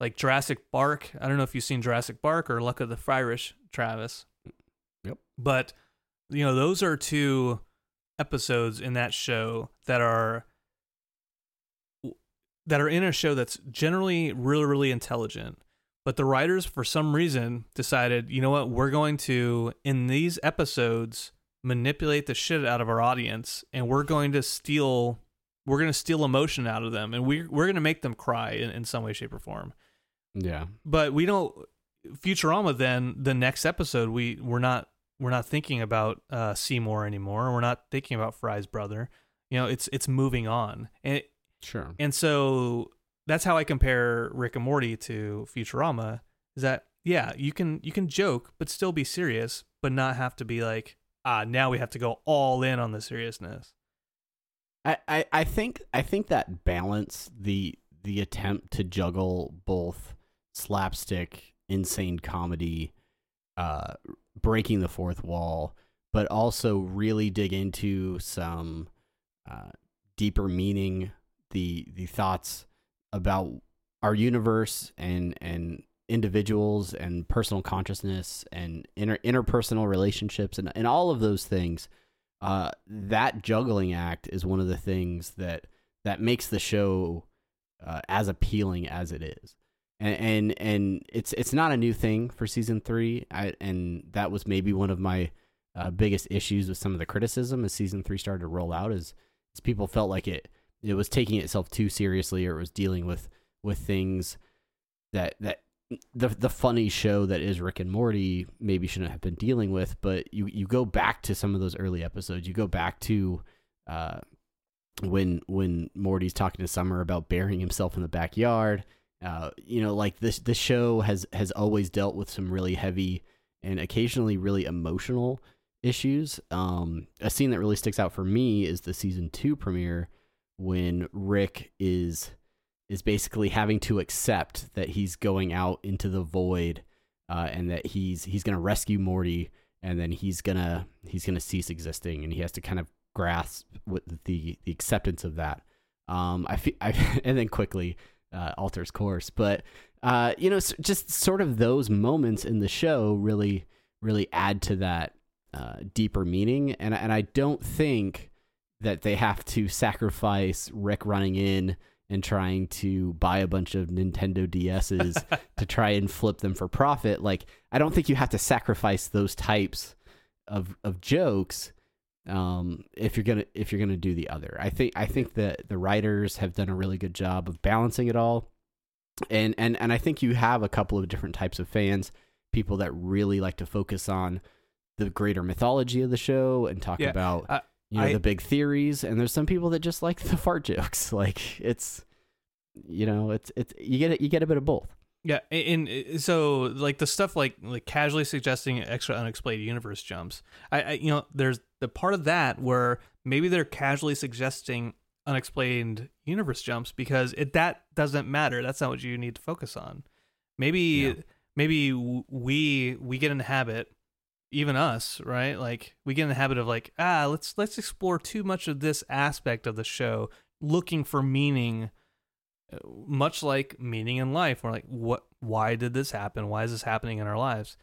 Speaker 1: like Jurassic Bark. I don't know if you've seen Jurassic Bark or Luck of the Irish, Travis.
Speaker 2: Yep.
Speaker 1: But you know those are two episodes in that show that are that are in a show that's generally really really intelligent but the writers for some reason decided you know what we're going to in these episodes manipulate the shit out of our audience and we're going to steal we're going to steal emotion out of them and we we're going to make them cry in, in some way shape or form
Speaker 2: yeah
Speaker 1: but we don't futurama then the next episode we we're not we're not thinking about uh seymour anymore we're not thinking about fry's brother you know it's it's moving on and it,
Speaker 2: sure
Speaker 1: and so that's how I compare Rick and Morty to Futurama. Is that yeah, you can you can joke but still be serious, but not have to be like ah now we have to go all in on the seriousness.
Speaker 2: I, I, I think I think that balance the the attempt to juggle both slapstick, insane comedy, uh, breaking the fourth wall, but also really dig into some uh, deeper meaning, the the thoughts about our universe and and individuals and personal consciousness and inter- interpersonal relationships and, and all of those things. Uh, that juggling act is one of the things that that makes the show uh, as appealing as it is and, and and it's it's not a new thing for season three I, and that was maybe one of my uh, biggest issues with some of the criticism as season three started to roll out is, is people felt like it it was taking itself too seriously or it was dealing with with things that that the the funny show that is Rick and Morty maybe shouldn't have been dealing with. But you you go back to some of those early episodes. You go back to uh, when when Morty's talking to Summer about burying himself in the backyard. Uh, you know, like this this show has has always dealt with some really heavy and occasionally really emotional issues. Um, a scene that really sticks out for me is the season two premiere when Rick is is basically having to accept that he's going out into the void uh, and that he's he's going to rescue Morty and then he's gonna he's gonna cease existing and he has to kind of grasp with the the acceptance of that. Um, I feel I, *laughs* and then quickly uh, alters course, but uh, you know, just sort of those moments in the show really really add to that uh, deeper meaning, and and I don't think that they have to sacrifice Rick running in and trying to buy a bunch of Nintendo DSs *laughs* to try and flip them for profit. Like, I don't think you have to sacrifice those types of of jokes um, if you're gonna if you're gonna do the other. I think I think that the writers have done a really good job of balancing it all, and and and I think you have a couple of different types of fans, people that really like to focus on the greater mythology of the show and talk
Speaker 1: Yeah,
Speaker 2: about
Speaker 1: I-
Speaker 2: you know
Speaker 1: I-
Speaker 2: the big theories. And there's some people that just like the fart jokes. *laughs* Like it's you know it's it's you get it you get a bit of both
Speaker 1: Yeah, and, and so like the stuff like like casually suggesting extra unexplained universe jumps. I, I you know there's the part of that where maybe they're casually suggesting unexplained universe jumps because it that doesn't matter. That's not what you need to focus on. Maybe
Speaker 2: Yeah.
Speaker 1: maybe we we get in the habit even us, right? Like we get in the habit of like, ah, let's let's explore too much of this aspect of the show, looking for meaning uh, much like meaning in life we're like what why did this happen? Why is this happening in our lives?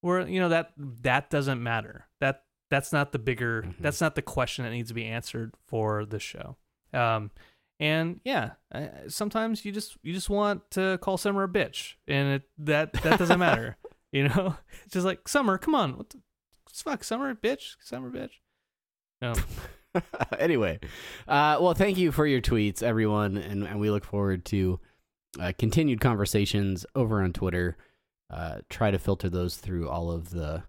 Speaker 1: Where you know that that doesn't matter. That that's not the bigger
Speaker 2: Mhm.
Speaker 1: that's not the question that needs to be answered for the show. Um and yeah I, sometimes you just you just want to call summer a bitch and it that that doesn't matter *laughs* you know? It's *laughs* just like summer come on what the fuck summer bitch summer bitch. Um, *laughs* *laughs*
Speaker 2: anyway uh well thank you for your tweets everyone and, and we look forward to uh, continued conversations over on twitter uh try to filter those through all of the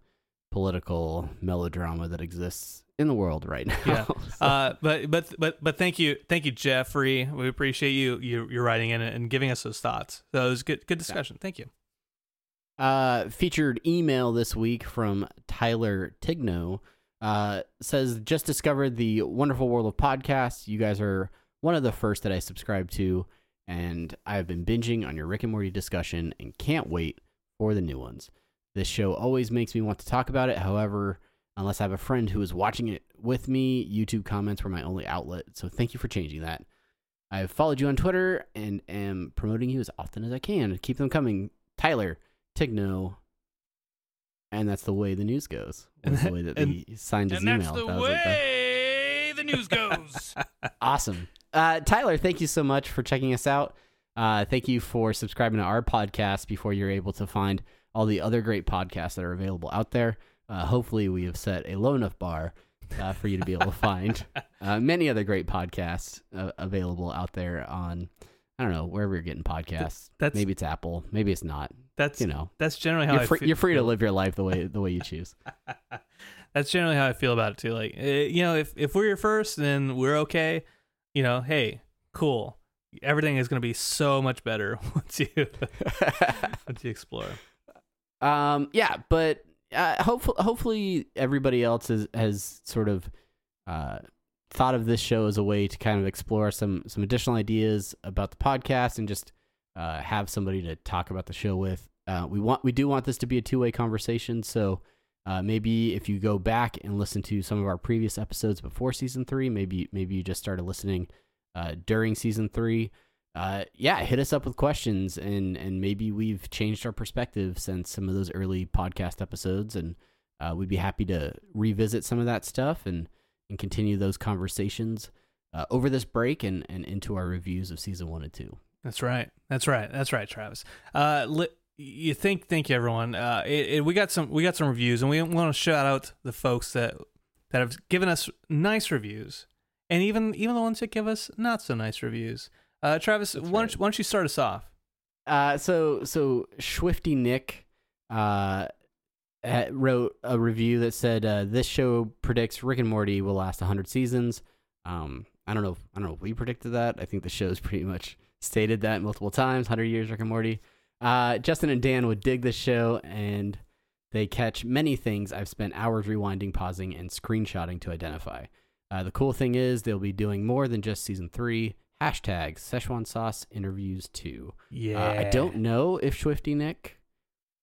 Speaker 2: political melodrama that exists in the world right now
Speaker 1: Yeah. *laughs*
Speaker 2: So-
Speaker 1: Uh, but but but but thank you, thank you, Jeffrey. We appreciate you you you writing in and giving us those thoughts. So it was good good discussion. Thank you.
Speaker 2: Uh, featured email this week from Tyler Tigno uh, says just discovered the wonderful world of podcasts. You guys are one of the first that I subscribe to, and I've been binging on your Rick and Morty discussion and can't wait for the new ones. This show always makes me want to talk about it. However, unless I have a friend who is watching it with me, YouTube comments were my only outlet. So thank you for changing that. I've followed you on Twitter and am promoting you as often as I can. Keep them coming. Tyler, Tigno, and that's the way the news goes. Was the way that
Speaker 1: And-
Speaker 2: he signed his
Speaker 3: And that's
Speaker 2: email.
Speaker 3: the
Speaker 2: That was like the-
Speaker 3: way the news goes. *laughs*
Speaker 2: awesome. Uh, Tyler, thank you so much for checking us out. Uh, thank you for subscribing to our podcast before you're able to find all the other great podcasts that are available out there. Uh, hopefully, we have set a low enough bar uh, for you to be able to *laughs* find uh, many other great podcasts uh, available out there on, I don't know, wherever you're getting podcasts.
Speaker 1: That's-
Speaker 2: maybe it's Apple, maybe it's not.
Speaker 1: That's
Speaker 2: You know,
Speaker 1: that's generally how
Speaker 2: you're
Speaker 1: I
Speaker 2: free, you're free to live your life the way the way you *laughs* choose.
Speaker 1: that's generally how I feel about it too. Like eh, you know, if if we're your first, then we're okay. You know, hey, cool. Everything is going to be so much better *laughs* once you *laughs* once you explore.
Speaker 2: Um, yeah, but uh, hopefully, hopefully everybody else has has sort of uh, thought of this show as a way to kind of explore some some additional ideas about the podcast and just uh, have somebody to talk about the show with. Uh, we want we do want this to be a two way conversation, so uh, maybe if you go back and listen to some of our previous episodes before season three, maybe maybe you just started listening uh, during season three. Uh, yeah, hit us up with questions, and and maybe we've changed our perspective since some of those early podcast episodes, and uh, we'd be happy to revisit some of that stuff and and continue those conversations over this break and and into our reviews of season one and two.
Speaker 1: That's right. That's right. That's right, Travis. Uh, li- you think, thank you, everyone. Uh, it, it, we got some, we got some reviews, and we want to shout out the folks that that have given us nice reviews, and even even the ones that give us not so nice reviews. Uh, Travis, why,
Speaker 2: right.
Speaker 1: don't you, why don't you start us off?
Speaker 2: Uh, so so Swifty Nick uh, wrote a review that said uh, this show predicts Rick and Morty will last 100 seasons. Um, I don't know. If, I don't know if we predicted that. I think the show's pretty much stated that multiple times. 100 years Rick and Morty. Uh, Justin and Dan would dig this show, and they catch many things I've spent hours rewinding, pausing, and screenshotting to identify. Uh, the cool thing is they'll be doing more than just season three. Hashtag Szechuan sauce interviews too.
Speaker 1: Yeah,
Speaker 2: Uh, I don't know if Swifty Nick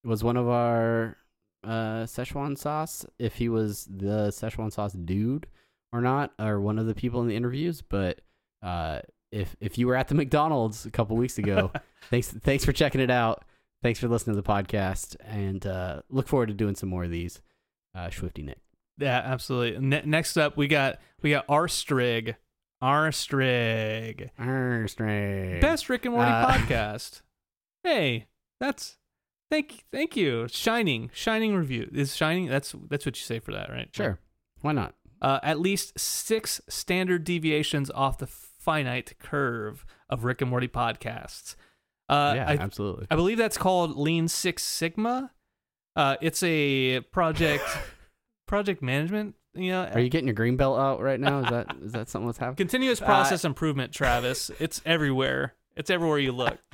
Speaker 2: was one of our uh, Szechuan sauce, if he was the Szechuan sauce dude or not, or one of the people in the interviews. But uh, if if you were at the McDonald's a couple weeks ago, *laughs* thanks thanks for checking it out. Thanks for listening to the podcast, and uh, look forward to doing some more of these. Uh, Swifty Nick.
Speaker 1: Yeah, absolutely. Ne- next up, we got we got R Strig, R Strig,
Speaker 2: Armstrong.
Speaker 1: best Rick and Morty
Speaker 2: Uh, *laughs*
Speaker 1: podcast. Hey, that's thank thank you. Shining, shining review is shining. That's that's what you say for that, right?
Speaker 2: Sure, why not?
Speaker 1: uh, at least six standard deviations off the finite curve of Rick and Morty podcasts. Uh,
Speaker 2: yeah,
Speaker 1: I,
Speaker 2: absolutely.
Speaker 1: I believe that's called Lean Six Sigma. Uh, it's a project *laughs* project management. You know,
Speaker 2: Are you getting your green belt out right now? Is that is that something that's happening?
Speaker 1: continuous process improvement. Travis, it's everywhere. It's everywhere you look. *laughs*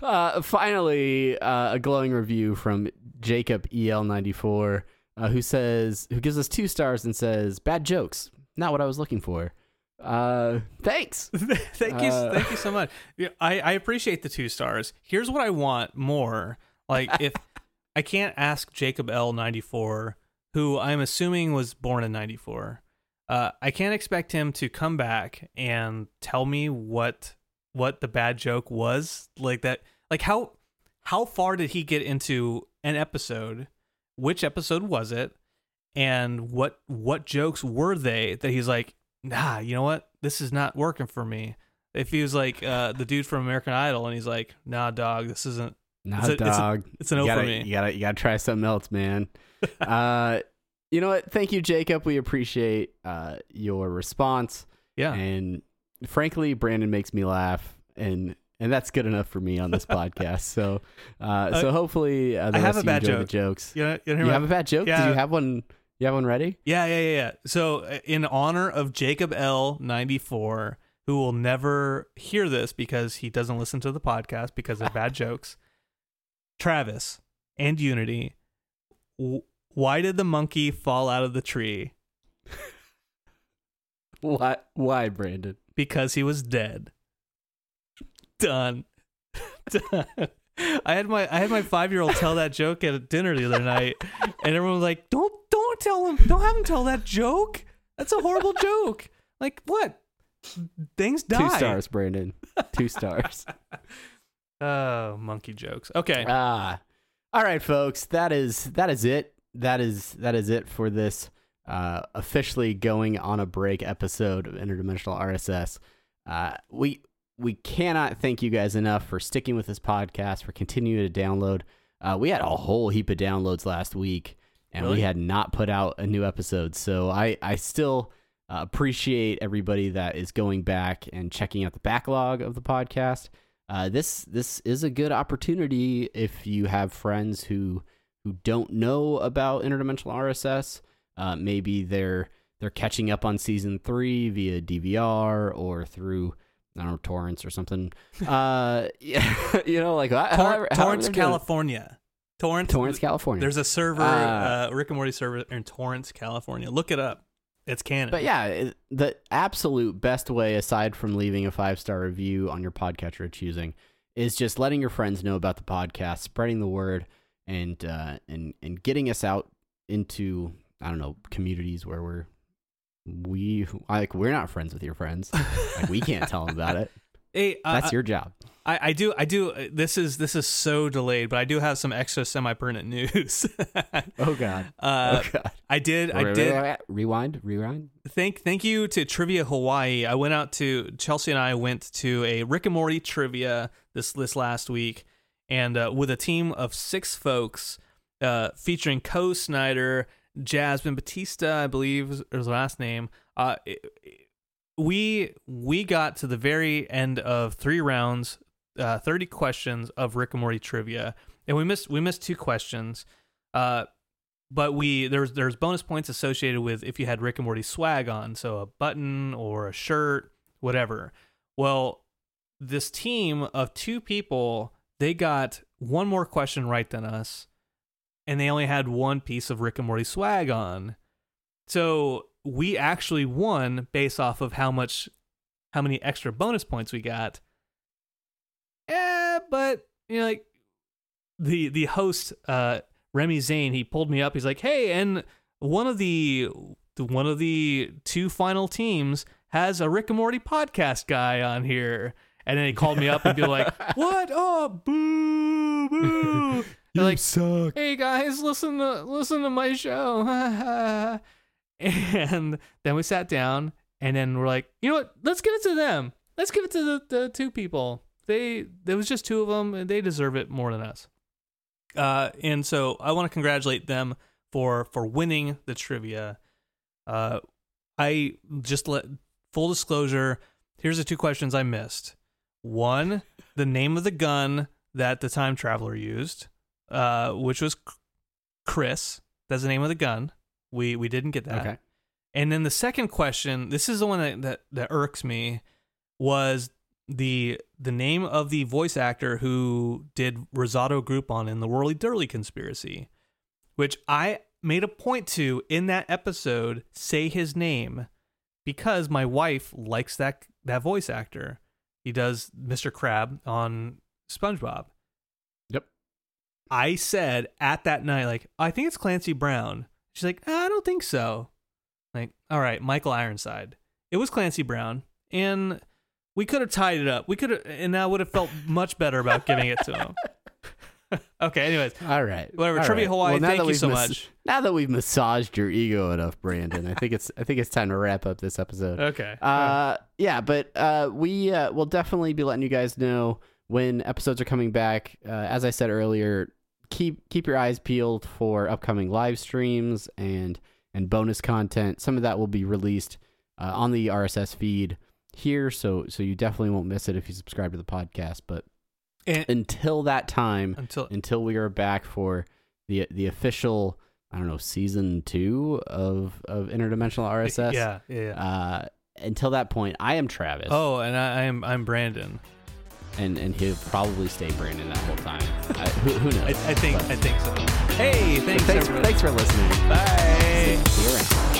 Speaker 2: Uh, finally, uh, a glowing review from Jacob EL94, uh, who says, who gives us two stars and says, "Bad jokes, not what I was looking for." Uh, thanks. *laughs*
Speaker 1: thank you,
Speaker 2: Uh,
Speaker 1: thank you so much. Yeah, I I appreciate the two stars. Here's what I want more. Like if *laughs* I can't ask Jacob L ninety four, who I'm assuming was born in ninety four. Uh, I can't expect him to come back and tell me what what the bad joke was. Like that. Like how how far did he get into an episode? Which episode was it? And what what jokes were they that he's like, nah, you know what? This is not working for me. If he was like uh, the dude from American Idol and he's like, nah, dog, this isn't.
Speaker 2: Nah,
Speaker 1: It's a- it's a-
Speaker 2: dog.
Speaker 1: It's an
Speaker 2: you gotta,
Speaker 1: for me.
Speaker 2: You gotta, you gotta try something else, man. *laughs* uh, you know what? Thank you, Jacob. We appreciate uh your response.
Speaker 1: Yeah.
Speaker 2: And frankly, Brandon makes me laugh, and and that's good enough for me on this *laughs* podcast. So, uh, so hopefully, uh, the
Speaker 1: I have a bad joke.
Speaker 2: the jokes.
Speaker 1: You, know, you, know,
Speaker 2: You have a bad joke? Did
Speaker 1: Yeah.
Speaker 2: you have one? You have one ready?
Speaker 1: yeah, yeah, yeah, yeah. So, uh, in honor of Jacob L ninety four, who will never hear this because he doesn't listen to the podcast because they're bad *laughs* jokes, Travis and Unity, w- why did the monkey fall out of the tree? *laughs*
Speaker 2: Why? Why, Brandon?
Speaker 1: because he was dead. Done. *laughs* Done. I had my I had my five year old tell that joke at dinner the other night, and everyone was like, "Don't don't tell him, don't have him tell that joke. That's a horrible joke. Like what? Things die.
Speaker 2: Two stars, Brandon. Two stars. *laughs*
Speaker 1: Oh, monkey jokes. Okay.
Speaker 2: Ah, all right, folks. That is that is it. That is that is it for this uh, officially going on a break episode of Interdimensional RSS. Uh, we we cannot thank you guys enough for sticking with this podcast for continuing to download. Uh, we had a whole heap of downloads last week, and
Speaker 1: Really?
Speaker 2: we had not put out a new episode. So I I still uh, appreciate everybody that is going back and checking out the backlog of the podcast. Uh, this this is a good opportunity if you have friends who who don't know about interdimensional RSS. Uh, maybe they're they're catching up on season three via DVR or through I don't know torrents or something. Uh, *laughs* yeah, *laughs* you know, like
Speaker 1: Tor-
Speaker 2: however- however they're doing.
Speaker 1: California. Torrance,
Speaker 2: Torrance, California.
Speaker 1: There's a server,
Speaker 2: Uh,
Speaker 1: uh, Rick and Morty server in Torrance, California. Look it up. It's canon.
Speaker 2: But yeah, the absolute best way, aside from leaving a five star review on your podcatcher of choosing, is just letting your friends know about the podcast, spreading the word, and uh, and and getting us out into I don't know communities where we're we like we're not friends with your friends. *laughs* like we can't tell them about it.
Speaker 1: Hey, uh,
Speaker 2: That's your job.
Speaker 1: I, I do I do uh, this is this is so delayed, but I do have some extra semi pertinent news. *laughs*
Speaker 2: Oh God.
Speaker 1: uh,
Speaker 2: oh God.
Speaker 1: I did I did
Speaker 2: rewind. Rewind.
Speaker 1: thank thank you to Trivia Hawaii. I went out to Chelsea and I went to a Rick and Morty trivia this this last week, and uh, with a team of six folks, uh, featuring Co Snyder, Jasmine Batista, I believe is her last name. Uh, it- we we got to the very end of three rounds, uh, thirty questions of Rick and Morty trivia, and we missed we missed two questions. Uh, but we there's there's bonus points associated with if you had Rick and Morty swag on, so a button or a shirt, whatever. Well, this team of two people, they got one more question right than us, and they only had one piece of Rick and Morty swag on. So we actually won based off of how much how many extra bonus points we got. Eh, but you know, like the the host uh Remy Zane, he pulled me up. He's like, "Hey, and one of the one of the two final teams has a Rick and Morty podcast guy on here." And then he called me up and be like, *laughs* "What? Oh, boo, boo!" *laughs* They're like,
Speaker 2: suck.
Speaker 1: "Hey guys, listen to listen to my show." *laughs* and then we sat down, and then we're like, "You know what? Let's give it to them. Let's give it to the, the two people. They there was just two of them, and they deserve it more than us." Uh, and so I want to congratulate them for for winning the trivia. Uh, I just let full disclosure. Here's the two questions I missed. One, the name of the gun that the time traveler used, uh, which was Chris. That's the name of the gun. We we didn't get that.
Speaker 2: Okay.
Speaker 1: And then the second question, this is the one that, that, that irks me, was the the name of the voice actor who did Risotto Groupon in the Whirly Dirly conspiracy, which I made a point to in that episode say his name because my wife likes that that voice actor. He does Mr. Crab on SpongeBob.
Speaker 2: Yep.
Speaker 1: I said at that night, like, I think it's Clancy Brown. She's like, I don't think so. Like, all right, Michael Ironside. It was Clancy Brown, and we could have tied it up. We could have, and I would have felt much better about giving it to him. *laughs* okay, anyways,
Speaker 2: All right.
Speaker 1: Whatever,
Speaker 2: All
Speaker 1: Trivia Hawaii,
Speaker 2: now
Speaker 1: thank
Speaker 2: that
Speaker 1: you so
Speaker 2: mas-
Speaker 1: much.
Speaker 2: Now that we've massaged your ego enough, Brandon, I think it's I think it's time to wrap up this episode. *laughs*
Speaker 1: okay.
Speaker 2: Uh, yeah, but uh, we uh, will definitely be letting you guys know when episodes are coming back. Uh, as I said earlier, keep keep your eyes peeled for upcoming live streams and and bonus content. Some of that will be released uh, on the RSS feed here, so so you definitely won't miss it if you subscribe to the podcast. But
Speaker 1: And-
Speaker 2: until that time,
Speaker 1: until
Speaker 2: until we are back for the the official I don't know season two of of interdimensional RSS.
Speaker 1: yeah, yeah. yeah.
Speaker 2: Uh, until that point, I am Travis.
Speaker 1: oh, and I, I'm I'm Brandon.
Speaker 2: And and he'll probably stay Brandon that whole time. I, who, who knows?
Speaker 1: I, I think
Speaker 2: But-
Speaker 1: I think so. Hey, thanks,
Speaker 2: thanks, thanks for listening.
Speaker 1: Bye.
Speaker 2: See you around.